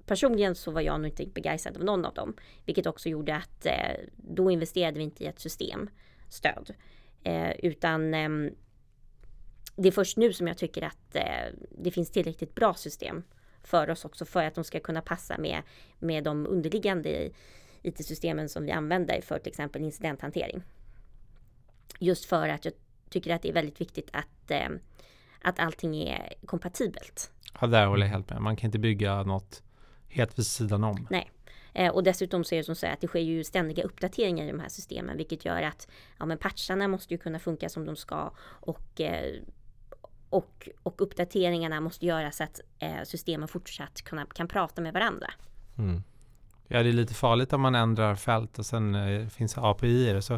personligen så var jag nog inte begeistrad av någon av dem. Vilket också gjorde att eh, då investerade vi inte i ett systemstöd. Eh, utan eh, det är först nu som jag tycker att eh, det finns tillräckligt bra system för oss också för att de ska kunna passa med, med de underliggande IT-systemen som vi använder för till exempel incidenthantering. Just för att jag tycker att det är väldigt viktigt att, eh, att allting är kompatibelt. Ja, där håller jag helt med. Man kan inte bygga något helt vid sidan om. Nej. Eh, och dessutom så är det som så att det sker ju ständiga uppdateringar i de här systemen vilket gör att ja, men patcharna måste ju kunna funka som de ska och eh, och, och uppdateringarna måste göras så att eh, systemen fortsatt kunna, kan prata med varandra. Mm. Ja, det är lite farligt om man ändrar fält och sen eh, finns API och så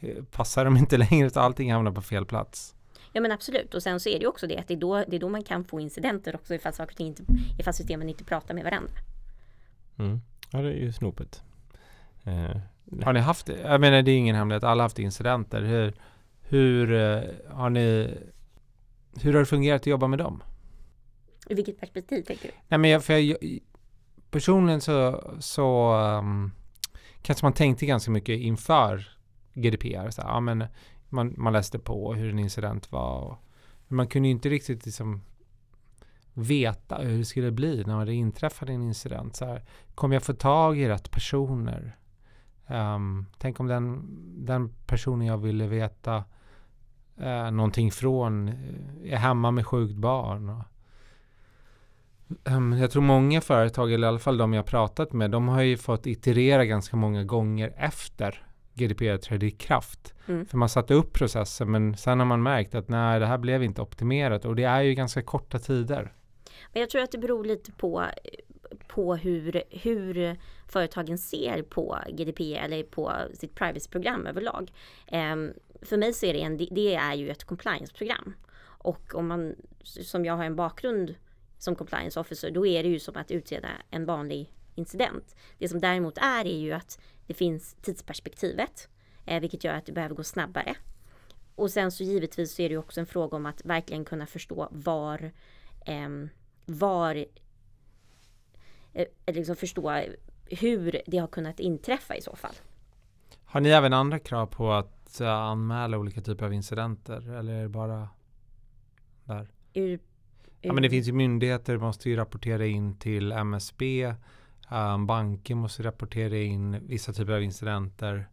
eh, passar de inte längre så allting hamnar på fel plats. Ja men absolut och sen så är det ju också det att det är då, det är då man kan få incidenter också ifall, saker inte, ifall systemen inte pratar med varandra. Mm. Ja det är ju snopet. Eh, har ni haft det? Jag menar det är ingen hemlighet, alla har haft incidenter. Hur, Hur eh, har ni hur har det fungerat att jobba med dem? I vilket perspektiv tänker du? Nej, men jag, för jag, personligen så, så um, kanske man tänkte ganska mycket inför GDPR. Så här, ja, men man, man läste på hur en incident var. Och, men man kunde ju inte riktigt liksom veta hur det skulle bli när det inträffade en incident. Så här, kommer jag få tag i rätt personer? Um, tänk om den, den personen jag ville veta uh, någonting från eh, är hemma med sjukt barn. Och, um, jag tror många företag, eller i alla fall de jag pratat med, de har ju fått iterera ganska många gånger efter GDPR trädde i kraft. Mm. För man satte upp processen men sen har man märkt att nej, det här blev inte optimerat och det är ju ganska korta tider. Men jag tror att det beror lite på, på hur, hur företagen ser på GDPR eller på sitt privacy-program överlag. Um, för mig så är det, en, det är ju ett compliance-program. Och om man, som jag har en bakgrund som compliance officer, då är det ju som att utreda en vanlig incident. Det som däremot är är ju att det finns tidsperspektivet, eh, vilket gör att det behöver gå snabbare. Och sen så givetvis så är det också en fråga om att verkligen kunna förstå var, eh, var, eh, liksom förstå hur det har kunnat inträffa i så fall. Har ni även andra krav på att uh, anmäla olika typer av incidenter eller är det bara där? Ur, ur... Ja, men det finns ju myndigheter måste ju rapportera in till MSB Um, banker måste rapportera in vissa typer av incidenter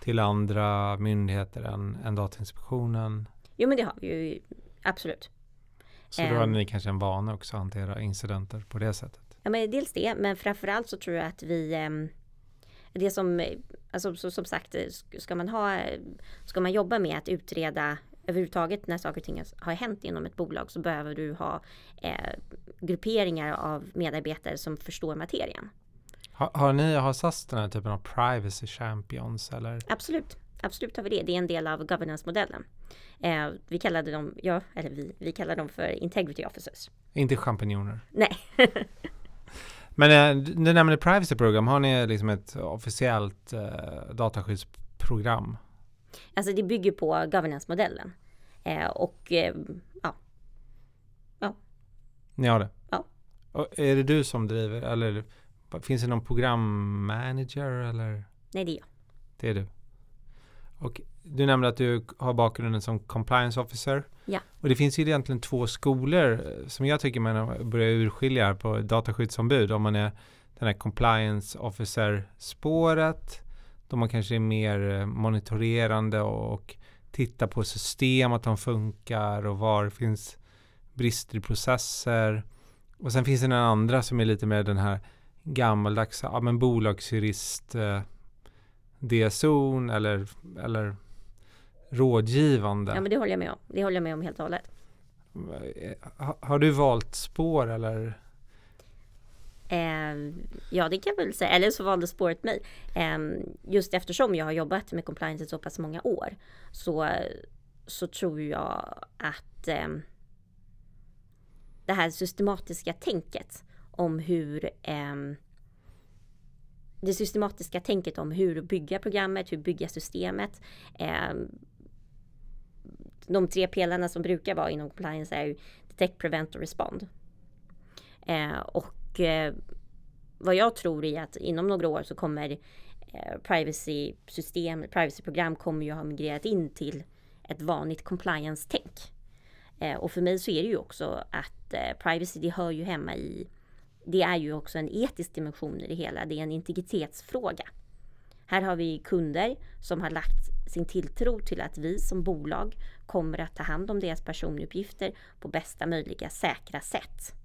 till andra myndigheter än, än Datainspektionen. Jo men det har vi ju absolut. Så då har um, ni kanske en vana också att hantera incidenter på det sättet? Ja men dels det, men framförallt så tror jag att vi um, det som, alltså så, som sagt, ska man ha, ska man jobba med att utreda överhuvudtaget när saker och ting har hänt inom ett bolag så behöver du ha eh, grupperingar av medarbetare som förstår materien. Har, har ni, har SAS den här typen av privacy champions eller? Absolut, absolut har vi det. Det är en del av governance-modellen. Eh, vi kallade dem, ja, eller vi, vi kallar dem för integrity officers. Inte champinjoner? Nej. Men eh, du nämnde privacy program. Har ni liksom ett officiellt eh, dataskyddsprogram? Alltså det bygger på governance-modellen. Eh, och eh, ja. ja. Ni har det? Ja. Och är det du som driver eller finns det någon programmanager eller? Nej det är jag. Det är du. Och du nämnde att du har bakgrunden som compliance officer. Ja. Och det finns ju egentligen två skolor eh, som jag tycker man börjar urskilja på dataskyddsombud. Om man är den här compliance officer spåret då man kanske är mer eh, monitorerande och tittar på system, att de funkar och var finns brister i processer. Och sen finns det den andra som är lite mer den här gammaldags ja, men bolagsjurist eh, DSO'n eller, eller rådgivande. Ja men det håller jag med om. Det håller jag med om helt och hållet. Har, har du valt spår eller? Eh, ja, det kan jag väl säga. Eller så valde spåret mig. Eh, just eftersom jag har jobbat med compliance i så pass många år så, så tror jag att eh, det här systematiska tänket om hur ehm, det systematiska tänket om hur bygga programmet, hur bygga systemet. Ehm, de tre pelarna som brukar vara inom compliance är ju detect, prevent och respond. Eh, och eh, vad jag tror är att inom några år så kommer eh, privacy-system, privacy-program kommer ju ha migrerat in till ett vanligt compliance-tänk. Eh, och för mig så är det ju också att eh, privacy, det hör ju hemma i det är ju också en etisk dimension i det hela. Det är en integritetsfråga. Här har vi kunder som har lagt sin tilltro till att vi som bolag kommer att ta hand om deras personuppgifter på bästa möjliga säkra sätt.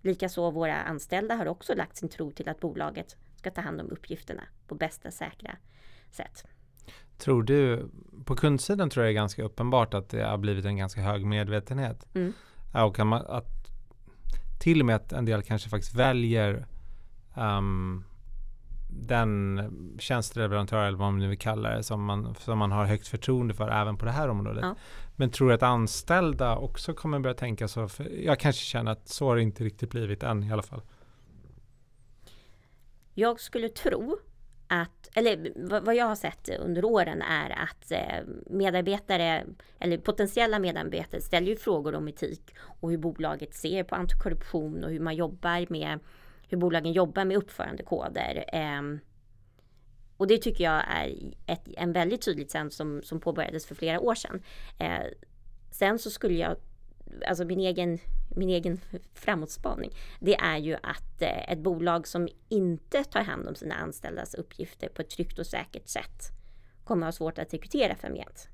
Likaså våra anställda har också lagt sin tro till att bolaget ska ta hand om uppgifterna på bästa säkra sätt. Tror du, på kundsidan tror jag det är ganska uppenbart att det har blivit en ganska hög medvetenhet. Mm. Och att till och med att en del kanske faktiskt väljer um, den tjänsteleverantör eller vad man nu vill kalla det som man, som man har högt förtroende för även på det här området. Ja. Men tror du att anställda också kommer börja tänka så? Jag kanske känner att så har det inte riktigt blivit än i alla fall. Jag skulle tro att, eller vad jag har sett under åren är att eh, medarbetare eller potentiella medarbetare ställer ju frågor om etik och hur bolaget ser på antikorruption och hur man jobbar med hur bolagen jobbar med uppförandekoder. Ehm, och det tycker jag är ett, en väldigt tydligt trend som, som påbörjades för flera år sedan. Eh, sen så skulle jag, alltså min egen, min egen framåtspaning, det är ju att eh, ett bolag som inte tar hand om sina anställdas uppgifter på ett tryggt och säkert sätt kommer ha svårt att rekrytera framgent.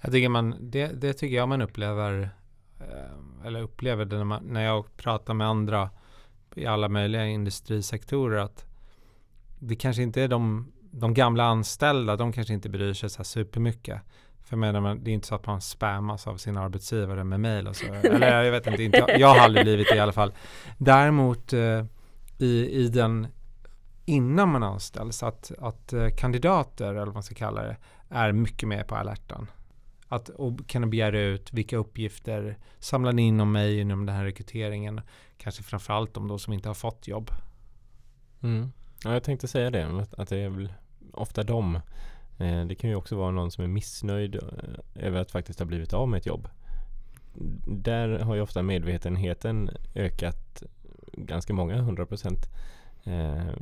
Jag tycker man, det, det tycker jag man upplever, eh, eller upplever det när, man, när jag pratar med andra i alla möjliga industrisektorer att det kanske inte är de, de gamla anställda, de kanske inte bryr sig så här supermycket. För menar, det är inte så att man spammas av sin arbetsgivare med mejl och så. Eller jag vet inte, inte jag, jag har aldrig blivit det i alla fall. Däremot eh, i, i den innan man anställs, att, att eh, kandidater, eller vad man ska kalla det, är mycket mer på alerten. Att och kunna begära ut vilka uppgifter samlar ni in om mig inom den här rekryteringen. Kanske framförallt om de som inte har fått jobb. Mm. Ja, jag tänkte säga det, att det är väl ofta de. Eh, det kan ju också vara någon som är missnöjd eh, över att faktiskt ha blivit av med ett jobb. Där har ju ofta medvetenheten ökat ganska många hundra procent eh,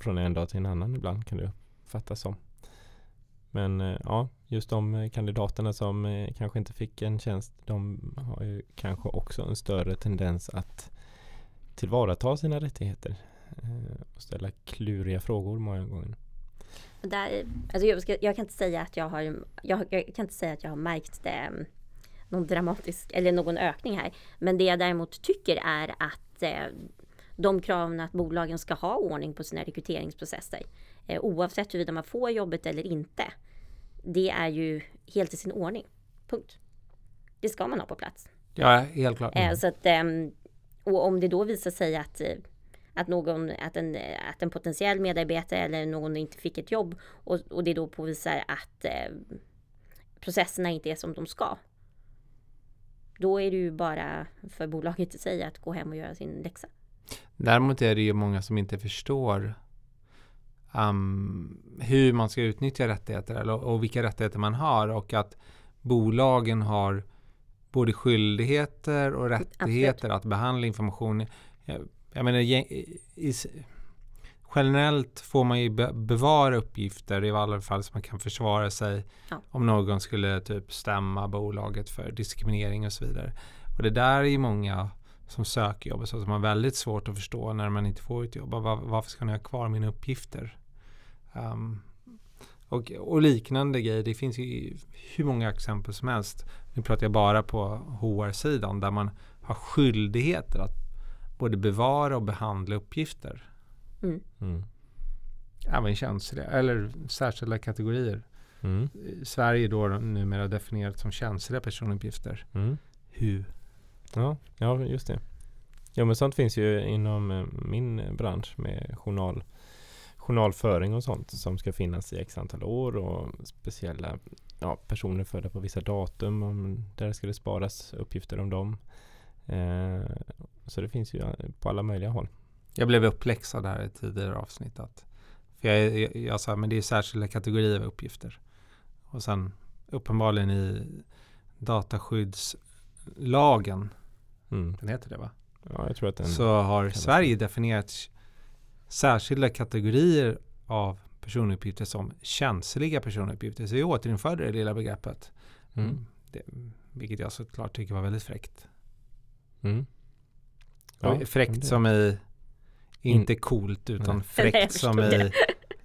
från en dag till en annan ibland kan det uppfattas som. Men eh, ja, just de eh, kandidaterna som eh, kanske inte fick en tjänst, de har ju kanske också en större tendens att tillvarata sina rättigheter och ställa kluriga frågor många gånger. Där, alltså jag, ska, jag, kan inte säga att jag har, jag, jag, kan inte säga att jag har märkt det, någon dramatisk eller någon ökning här. Men det jag däremot tycker är att eh, de kraven att bolagen ska ha ordning på sina rekryteringsprocesser eh, oavsett huruvida man får jobbet eller inte. Det är ju helt i sin ordning. Punkt. Det ska man ha på plats. Ja, helt klart. Eh, så att, eh, och om det då visar sig att eh, att, någon, att, en, att en potentiell medarbetare eller någon inte fick ett jobb och, och det då påvisar att eh, processerna inte är som de ska. Då är det ju bara för bolaget i sig att gå hem och göra sin läxa. Däremot är det ju många som inte förstår um, hur man ska utnyttja rättigheter eller, och vilka rättigheter man har och att bolagen har både skyldigheter och rättigheter Absolut. att behandla information jag menar, i, i, generellt får man ju be, bevara uppgifter i alla fall så man kan försvara sig ja. om någon skulle typ stämma bolaget för diskriminering och så vidare. Och det där är ju många som söker jobb så som har väldigt svårt att förstå när man inte får ett jobb. Var, varför ska ni ha kvar mina uppgifter? Um, och, och, liknande grejer. Det finns ju hur många exempel som helst. Nu pratar jag bara på HR-sidan där man har skyldigheter att både bevara och behandla uppgifter. Mm. Mm. Även känsliga eller särskilda kategorier. Mm. Sverige då numera definierat som känsliga personuppgifter. Mm. Hur? Ja, ja, just det. Ja, men sånt finns ju inom eh, min bransch med journal, journalföring och sånt som ska finnas i x antal år och speciella ja, personer födda på vissa datum. Om, där ska det sparas uppgifter om dem. Eh, så det finns ju på alla möjliga håll. Jag blev uppläxad här i tidigare avsnitt. Att, för jag, jag, jag sa men det är särskilda kategorier av uppgifter. Och sen uppenbarligen i dataskydds dataskyddslagen, mm. den heter det va? Ja, jag tror att den Så har Sverige definierat särskilda kategorier av personuppgifter som känsliga personuppgifter. Så vi återinförde det lilla begreppet. Mm. Det, vilket jag såklart tycker var väldigt fräckt. Mm. Ja, fräckt som i inte coolt utan Nej. fräckt som i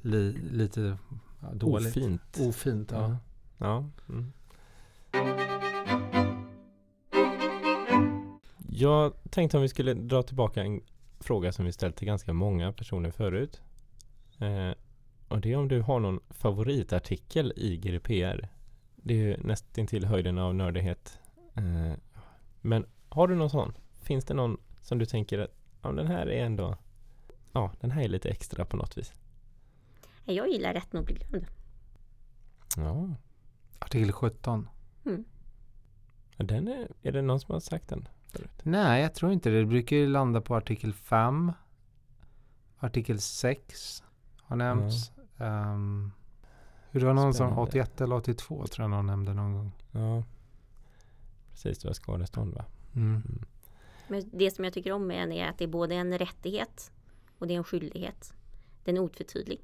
li, lite ja, dåligt. Ofint. Ofint, ja. ja. Mm. Jag tänkte om vi skulle dra tillbaka en fråga som vi ställt till ganska många personer förut. Eh, och det är om du har någon favoritartikel i GDPR. Det är ju nästintill höjden av nördighet. Eh, men har du någon sån? Finns det någon som du tänker att ja, den här är ändå, ja, den här är lite extra på något vis? Jag gillar rätt nog bli glömd. Ja. Artikel 17. Mm. Den är, är det någon som har sagt den förut? Nej, jag tror inte det. Det brukar ju landa på artikel 5, artikel 6, har nämnts. Um, det var någon som 81 eller 82 tror jag någon nämnde någon gång. Ja, precis. Det var skadestånd va? Mm. Mm. Men det som jag tycker om med den är att det är både en rättighet och det är en skyldighet. Den är otvetydig.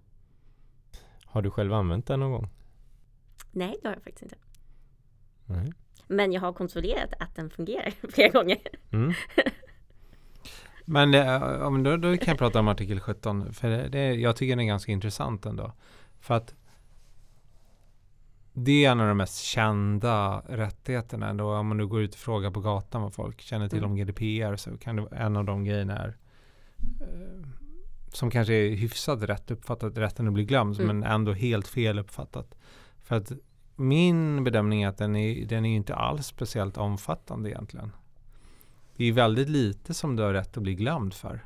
Har du själv använt den någon gång? Nej, det har jag faktiskt inte. Nej. Men jag har kontrollerat att den fungerar flera gånger. Mm. Men, ja, men då, då kan jag prata om artikel 17. För det, det, jag tycker den är ganska intressant ändå. För att det är en av de mest kända rättigheterna. Ändå. Om man nu går ut och frågar på gatan vad folk känner till Mm. om GDPR så kan det vara en av de grejerna är eh, som kanske är hyfsat rätt uppfattat, rätten att bli glömd, Mm. men ändå helt fel uppfattat. För att min bedömning är att den är, den är inte alls speciellt omfattande egentligen. Det är väldigt lite som du har rätt att bli glömd för.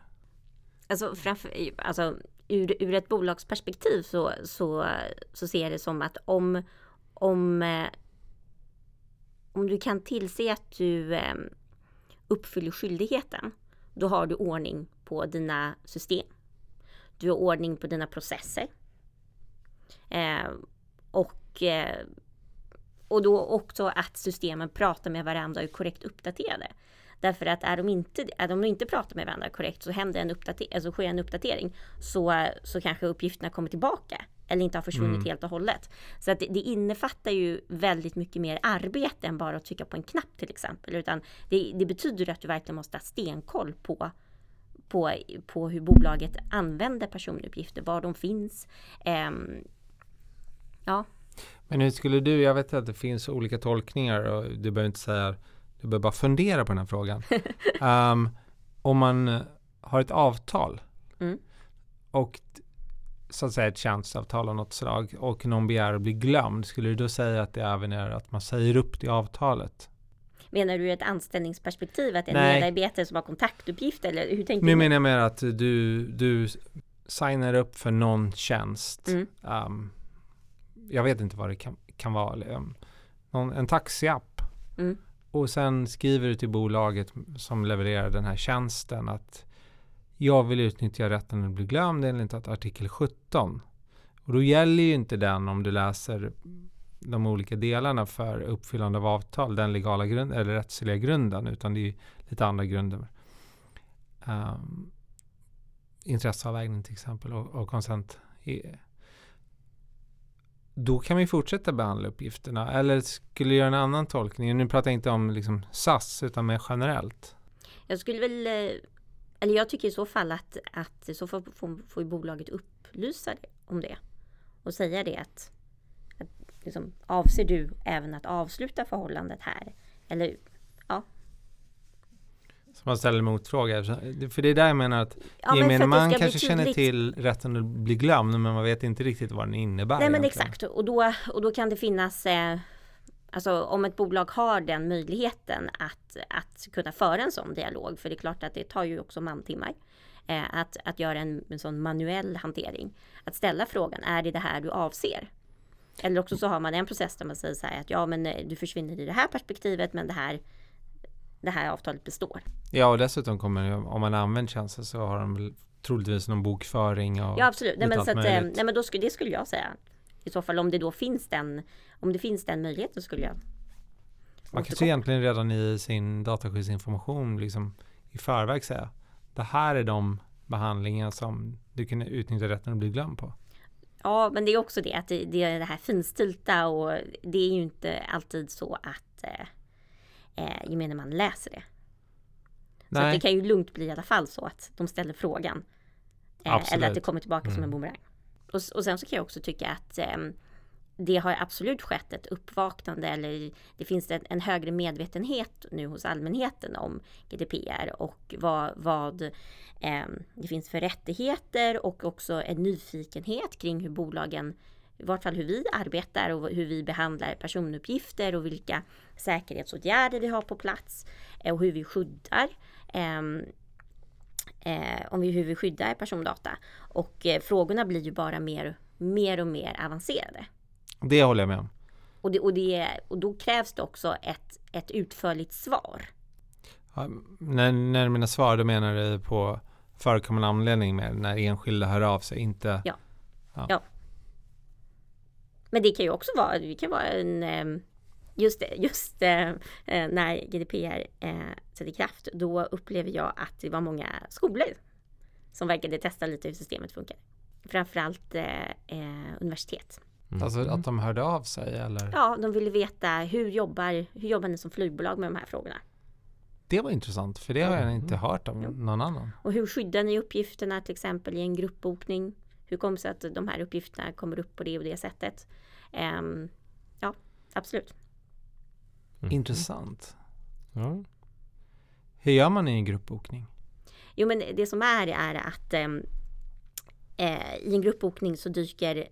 Alltså, framför, alltså ur, ur ett bolagsperspektiv så, så, så ser jag det som att om, om, eh, om du kan tillse att du eh, uppfyller skyldigheten, då har du ordning på dina system. Du har ordning på dina processer. Eh, och, eh, och då också att systemen pratar med varandra och är korrekt uppdaterade. Därför att är de inte, är de inte pratar med varandra korrekt så händer en uppdatering, alltså sker en uppdatering så, så kanske uppgifterna kommer tillbaka eller inte har försvunnit Mm. helt och hållet. Så att det, det innefattar ju väldigt mycket mer arbete än bara att trycka på en knapp till exempel. Utan det, det betyder att du verkligen måste ha stenkoll på, på, på hur bolaget använder personuppgifter, var de finns. Ehm, ja, Men hur skulle du, jag vet att det finns olika tolkningar och du behöver inte säga, du behöver bara fundera på den här frågan. Ehm, om man eh, har ett avtal Mm. och så att säga ett tjänsteavtal av något slag och någon begär att bli glömd, skulle du då säga att det även är att man säger upp det avtalet? menar du ur ett anställningsperspektiv att en Nej. medarbetare som har kontaktuppgifter eller hur tänker Nu du? menar jag mer att du, du signar upp för någon tjänst. Mm. Ehm, jag vet inte vad det kan, kan vara. ehm, någon, en taxiapp. Mm. Och sen skriver du till bolaget som levererar den här tjänsten att jag vill utnyttja rätten att bli glömd enligt att artikel 17. Och då gäller ju inte den om du läser de olika delarna för uppfyllande av avtal, den legala grund, eller rättsliga grunden, utan det är ju lite andra grunder. Um, intresseavvägning till exempel och, och konsent. Då kan vi fortsätta behandla uppgifterna. Eller skulle du göra en annan tolkning? Nu pratar jag inte om liksom SAS utan mer generellt. Jag skulle väl, eh, eller jag tycker i så fall att, att så får, får, får bolaget upplysa om det. Och säga det att, att liksom, avser du även att avsluta förhållandet här? Eller så man ställer motfråga. För det är där jag menar att ja, men gemene det man kanske känner till rätten att bli glömd men man vet inte riktigt vad den innebär. Nej men egentligen. exakt och då, och då kan det finnas eh, Alltså om ett bolag har den möjligheten att, att kunna föra en sån dialog, för det är klart att det tar ju också mantimmar. Eh, att, att göra en, en sån manuell hantering. Att ställa frågan, är det det här du avser? Eller också så har man en process där man säger så här att ja men eh, du försvinner i det här perspektivet men det här, det här avtalet består. Ja och dessutom kommer om man använder tjänsten så har de väl troligtvis någon bokföring och Ja absolut, nej, men, allt så att, eh, nej, men då skulle, det skulle jag säga. I så fall om det då finns den, om det finns den möjligheten skulle jag Man kanske egentligen redan i sin dataskyddsinformation liksom i förväg säga det här är de behandlingar som du kan utnyttja rätten att bli glömd på. Ja, men det är också det att det, det är det här finstilta och det är ju inte alltid så att eh, gemene man läser det. Så det kan ju lugnt bli i alla fall så att de ställer frågan. Eh, eller att det kommer tillbaka som en Mm. boomerang. Och, och sen så kan jag också tycka att eh, det har absolut skett ett uppvaknande eller det finns en, en högre medvetenhet nu hos allmänheten om GDPR och vad, vad eh, det finns för rättigheter och också en nyfikenhet kring hur bolagen i vart fall hur vi arbetar och hur vi behandlar personuppgifter och vilka säkerhetsåtgärder vi har på plats eh, och hur vi skyddar ehm, eh, om vi, hur vi skyddar persondata. Och eh, frågorna blir ju bara mer, mer och mer avancerade. det håller jag med om. Och, det, och, det, och då krävs det också ett, ett utförligt svar. Ja, när, när mina svar, då menar du på förekommande anledning med när enskilda hör av sig, inte Ja. Ja. Men det kan ju också vara, det kan vara en ehm, Just just eh, eh när GDPR eh, sätter i kraft, då upplever jag att det var många skolor som verkade testa lite hur systemet funkar. Framförallt eh, eh, universitet. Mm. Alltså att de hörde av sig eller? Ja, de ville veta hur jobbar, hur jobbar ni som flygbolag med de här frågorna? Det var intressant, för det har jag inte hört om mm. någon annan. Och hur skyddar ni uppgifterna till exempel i en gruppbokning? Hur kommer det sig att de här uppgifterna kommer upp på det och det sättet? Um, ja, absolut. Mm. Intressant. Ja. Hur gör man i en gruppbokning? Jo, men det som är är att um, eh, i en gruppbokning så dyker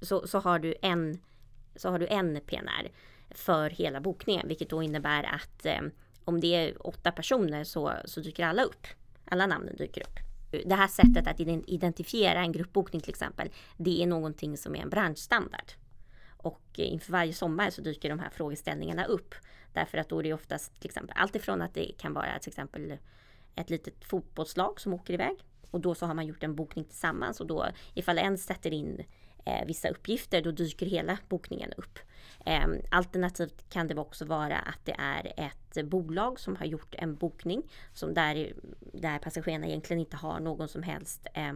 så, så, har du en så har du en PNR för hela bokningen, vilket då innebär att eh, om det är åtta personer så, så dyker alla upp. Alla namnen dyker upp. Det här sättet att identifiera en gruppbokning till exempel, det är någonting som är en branschstandard. Och inför varje sommar så dyker de här frågeställningarna upp. Därför att då är det oftast till exempel alltifrån att det kan vara till exempel ett litet fotbollslag som åker iväg. Och då så har man gjort en bokning tillsammans och då ifall en sätter in eh, vissa uppgifter då dyker hela bokningen upp. Eh, alternativt kan det också vara att det är ett bolag som har gjort en bokning som där, där passagerarna egentligen inte har någon som helst eh,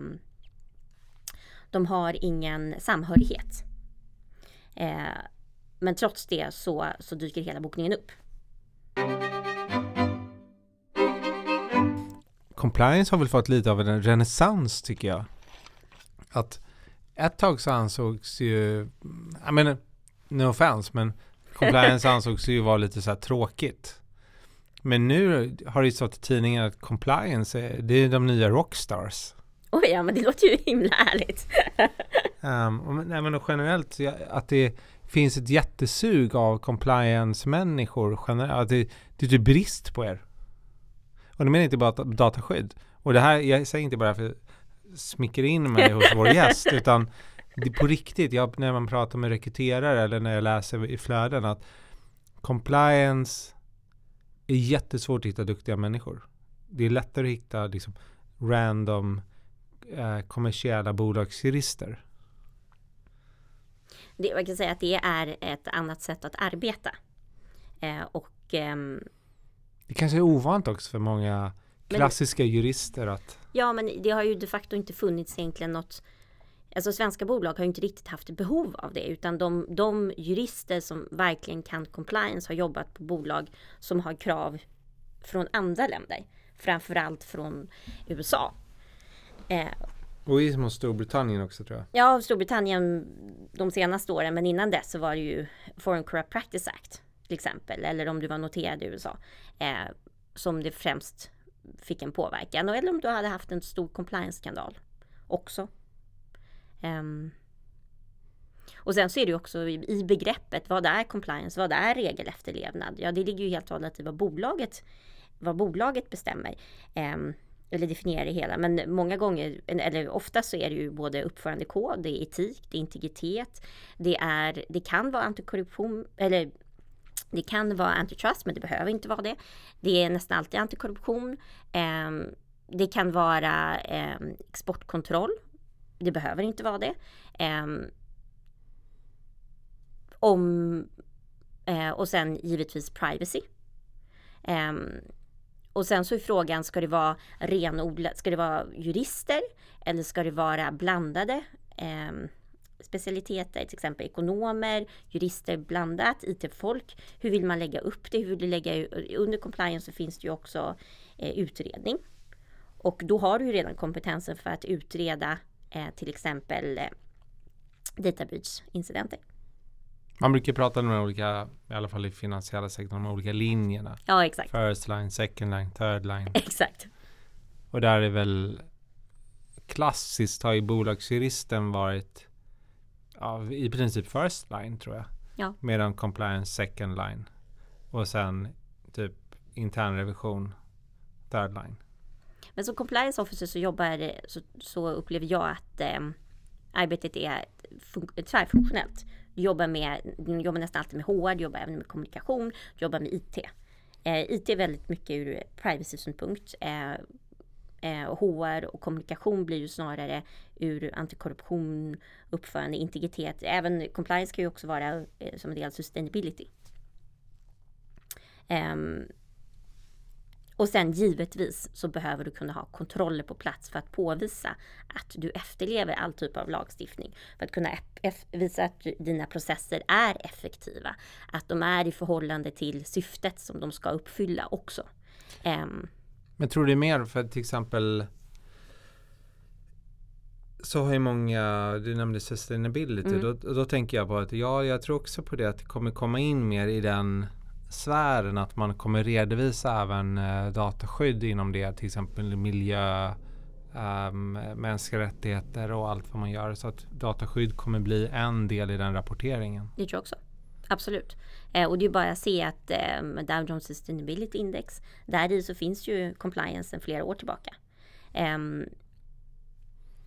de har ingen samhörighet. Eh, men trots det så, så dyker hela bokningen upp. Compliance har väl fått lite av en renässans tycker jag. Att ett tag så ansågs ju, jag menar, no offense, men compliance ansågs ju vara lite så här tråkigt. Men nu har det ju stått i tidningen att compliance är, det är de nya rockstars. Oj, ja men det låter ju himla härligt. um, nej, men generellt att det finns ett jättesug av compliance-människor generellt. Det, det är typ brist på er. Och det menar inte bara dataskydd. Och det här, jag säger inte bara för att smickra in mig hos vår gäst, utan det på riktigt, jag, när man pratar med rekryterare eller när jag läser i flöden, att compliance är jättesvårt att hitta duktiga människor. Det är lättare att hitta liksom, random eh, kommersiella bolagsjurister. Det, jag kan säga att det är ett annat sätt att arbeta. Eh, och ehm, det kanske är ovant också för många klassiska men, jurister att... Ja, men det har ju de facto inte funnits egentligen något Alltså svenska bolag har inte riktigt haft behov av det utan de, de jurister som verkligen kan compliance har jobbat på bolag som har krav från andra länder. Framförallt från USA. Eh, och i Storbritannien också tror jag. Ja, Storbritannien de senaste åren men innan dess så var det ju Foreign Corrupt Practice Act till exempel, eller om du var noterad i USA, eh, som det främst fick en påverkan. Eller om du hade haft en stor compliance-skandal också. Um, och sen så är det ju också i begreppet, vad är compliance, vad är regelefterlevnad? Ja, det ligger ju helt och hållet i vad bolaget, vad bolaget bestämmer. Um, eller definiera det hela. Men många gånger, eller ofta så är det ju både uppförandekod, det är etik, det är integritet, det, är, det kan vara antikorruption, eller det kan vara antitrust, men det behöver inte vara det. Det är nästan alltid antikorruption. Ehm, det kan vara ehm, exportkontroll. Det behöver inte vara det. Ehm, om, eh, och sen givetvis privacy. Och sen så är frågan, ska det vara renodlat, ska det vara jurister eller ska det vara blandade? Ehm, specialiteter, till exempel ekonomer, jurister blandat, IT-folk. Hur vill man lägga upp det? Hur vill du lägga under compliance så finns det ju också eh, utredning. Och då har du ju redan kompetensen för att utreda eh, till exempel eh, data breach-incidenter. Man brukar prata om de olika, i alla fall i finansiella sektorn, de olika linjerna. Ja, exakt. First line, second line, third line. Exakt. Och där är väl klassiskt har ju bolagsjuristen varit ja, i princip first line tror jag. Ja. Medan compliance second line. Och sen typ intern revision third line. Men som compliance officer så jobbar så, så upplever jag att eh, arbetet är tvärfunktionellt. Du jobbar, med, jobbar nästan alltid med HR, du jobbar även med kommunikation, du jobbar med IT. Eh, IT är väldigt mycket ur privacy-synpunkt. Eh, Eh, och HR och kommunikation blir ju snarare ur antikorruption, uppförande, integritet. Även compliance kan ju också vara eh, som en del av sustainability. Um, och sen givetvis så behöver du kunna ha kontroller på plats för att påvisa att du efterlever all typ av lagstiftning. För att kunna visa att dina processer är effektiva. Att de är i förhållande till syftet som de ska uppfylla också. Um, Men tror du mer för till exempel så har ju många, du nämnde sustainability, mm. då, då tänker jag på att ja, jag tror också på det att det kommer komma in mer i den sfären att man kommer redovisa även eh, dataskydd inom det, till exempel miljö, um, mänskliga rättigheter och allt vad man gör. Så att dataskydd kommer bli en del i den rapporteringen. Det tror jag också. Absolut. Eh, och det är bara att se att eh, Dow Jones Sustainability Index, där i så finns ju compliance sedan flera år tillbaka. Ehm,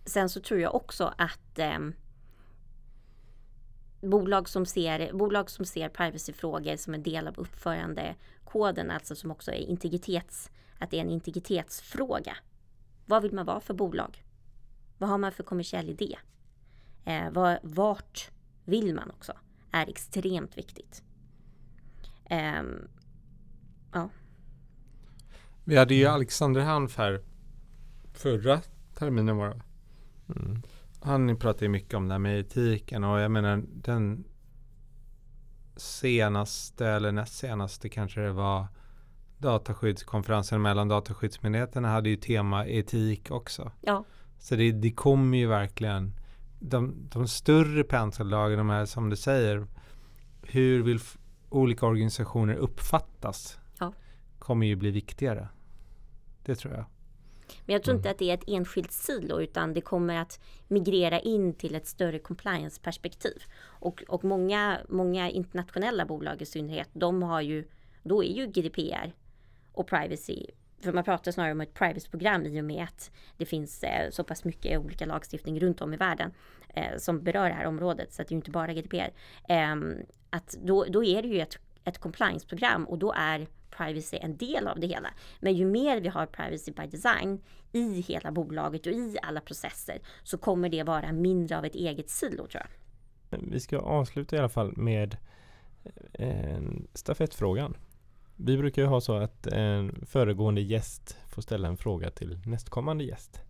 sen så tror jag också att ehm, bolag som ser, bolag som ser privacyfrågor som en del av uppförandekoden, alltså som också är integritets, att det är en integritetsfråga. Vad vill man vara för bolag? Vad har man för kommersiell idé? Eh, var, vart vill man också? Är extremt viktigt. Eh, ja. Vi hade ju Alexander Hanf här förra terminen var det. Mm han pratar ju mycket om det här med etiken och jag menar den senaste eller näst senaste kanske det var dataskyddskonferensen mellan dataskyddsmyndigheterna hade ju tema etik också. Ja. Så det, det kommer ju verkligen de, de större pensellagen, de här som du säger, hur vill olika organisationer uppfattas? Ja. Kommer ju bli viktigare. Det tror jag. Men jag tror inte mm. att det är ett enskilt silo utan det kommer att migrera in till ett större compliance-perspektiv. Och, och många, många internationella bolag i synnerhet, de har ju, då är ju GDPR och privacy för man pratar snarare om ett privacy-program i och med att det finns eh, så pass mycket olika lagstiftning runt om i världen eh, som berör det här området. Så att det är inte bara GDPR. Eh, att då, då är det ju ett, ett compliance-program och då är privacy en del av det hela. Men ju mer vi har privacy by design i hela bolaget och i alla processer så kommer det vara mindre av ett eget silo tror jag. Vi ska avsluta i alla fall med eh, stafettfrågan. Vi brukar ju ha så att en föregående gäst får ställa en fråga till nästkommande gäst.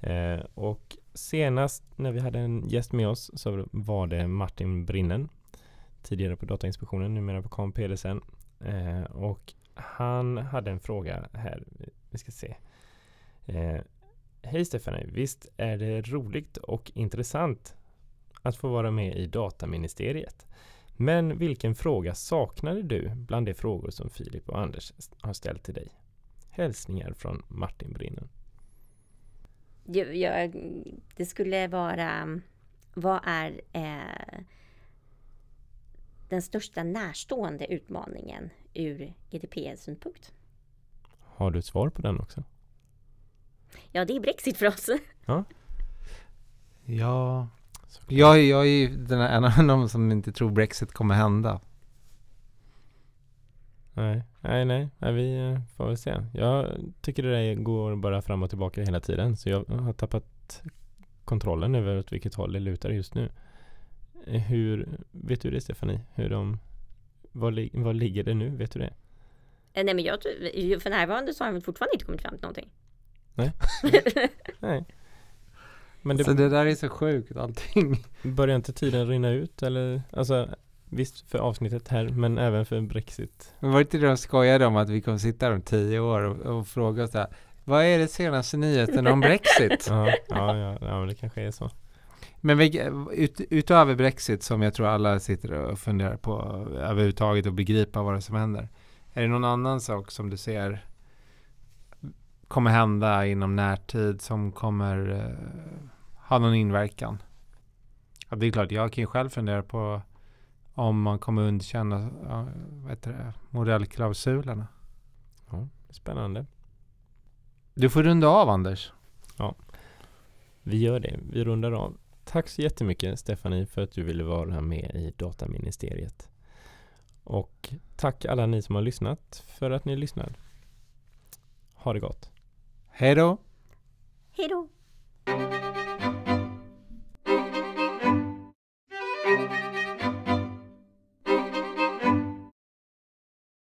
Eh, och senast när vi hade en gäst med oss så var det Martin Brinnen. Tidigare på Datainspektionen, numera på KM Pedersen. Eh, och han hade en fråga här. Vi ska se. Eh, Hej Stefanie, visst är det roligt och intressant att få vara med i Dataministeriet. Men vilken fråga saknade du bland de frågor som Filip och Anders har ställt till dig? Hälsningar från Martin Brinnen. Jag, jag, det skulle vara, vad är eh, den största närstående utmaningen ur GDPR-synpunkt. Har du ett svar på den också? Ja, det är Brexit för oss. Ja, ja. Jag, jag är den en av de som inte tror Brexit kommer hända. Nej, nej, nej, nej, vi eh, får väl se. Jag tycker det där går bara fram och tillbaka hela tiden, så jag har tappat kontrollen över åt vilket håll det lutar just nu. Hur, vet du det Stefanie? Hur de, var, var ligger det nu? Vet du det? Eh, nej men jag för närvarande så har de fortfarande inte kommit fram till någonting. Nej. Nej. Men det, så det där är så sjukt allting. Börjar inte tiden rinna ut eller? Alltså visst för avsnittet här men även för Brexit. Men var det inte det de skojade om att vi kommer sitta här om tio år och, och fråga oss där. Vad är det senaste nyheten om Brexit? ja, ja, ja, ja, det kanske är så. Men ut, utöver Brexit som jag tror alla sitter och funderar på överhuvudtaget och begripa vad det som händer. Är det någon annan sak som du ser kommer hända inom närtid som kommer uh, ha någon inverkan? Ja, det är klart, jag kan ju själv fundera på om man kommer underkänna det, modellklausulerna. Ja, spännande. Du får runda av Anders. Ja, vi gör det. Vi rundar av. Tack så jättemycket Stefanie för att du ville vara med i Dataministeriet. Och tack alla ni som har lyssnat för att ni lyssnar. Ha det gott. Hej då! Hej då!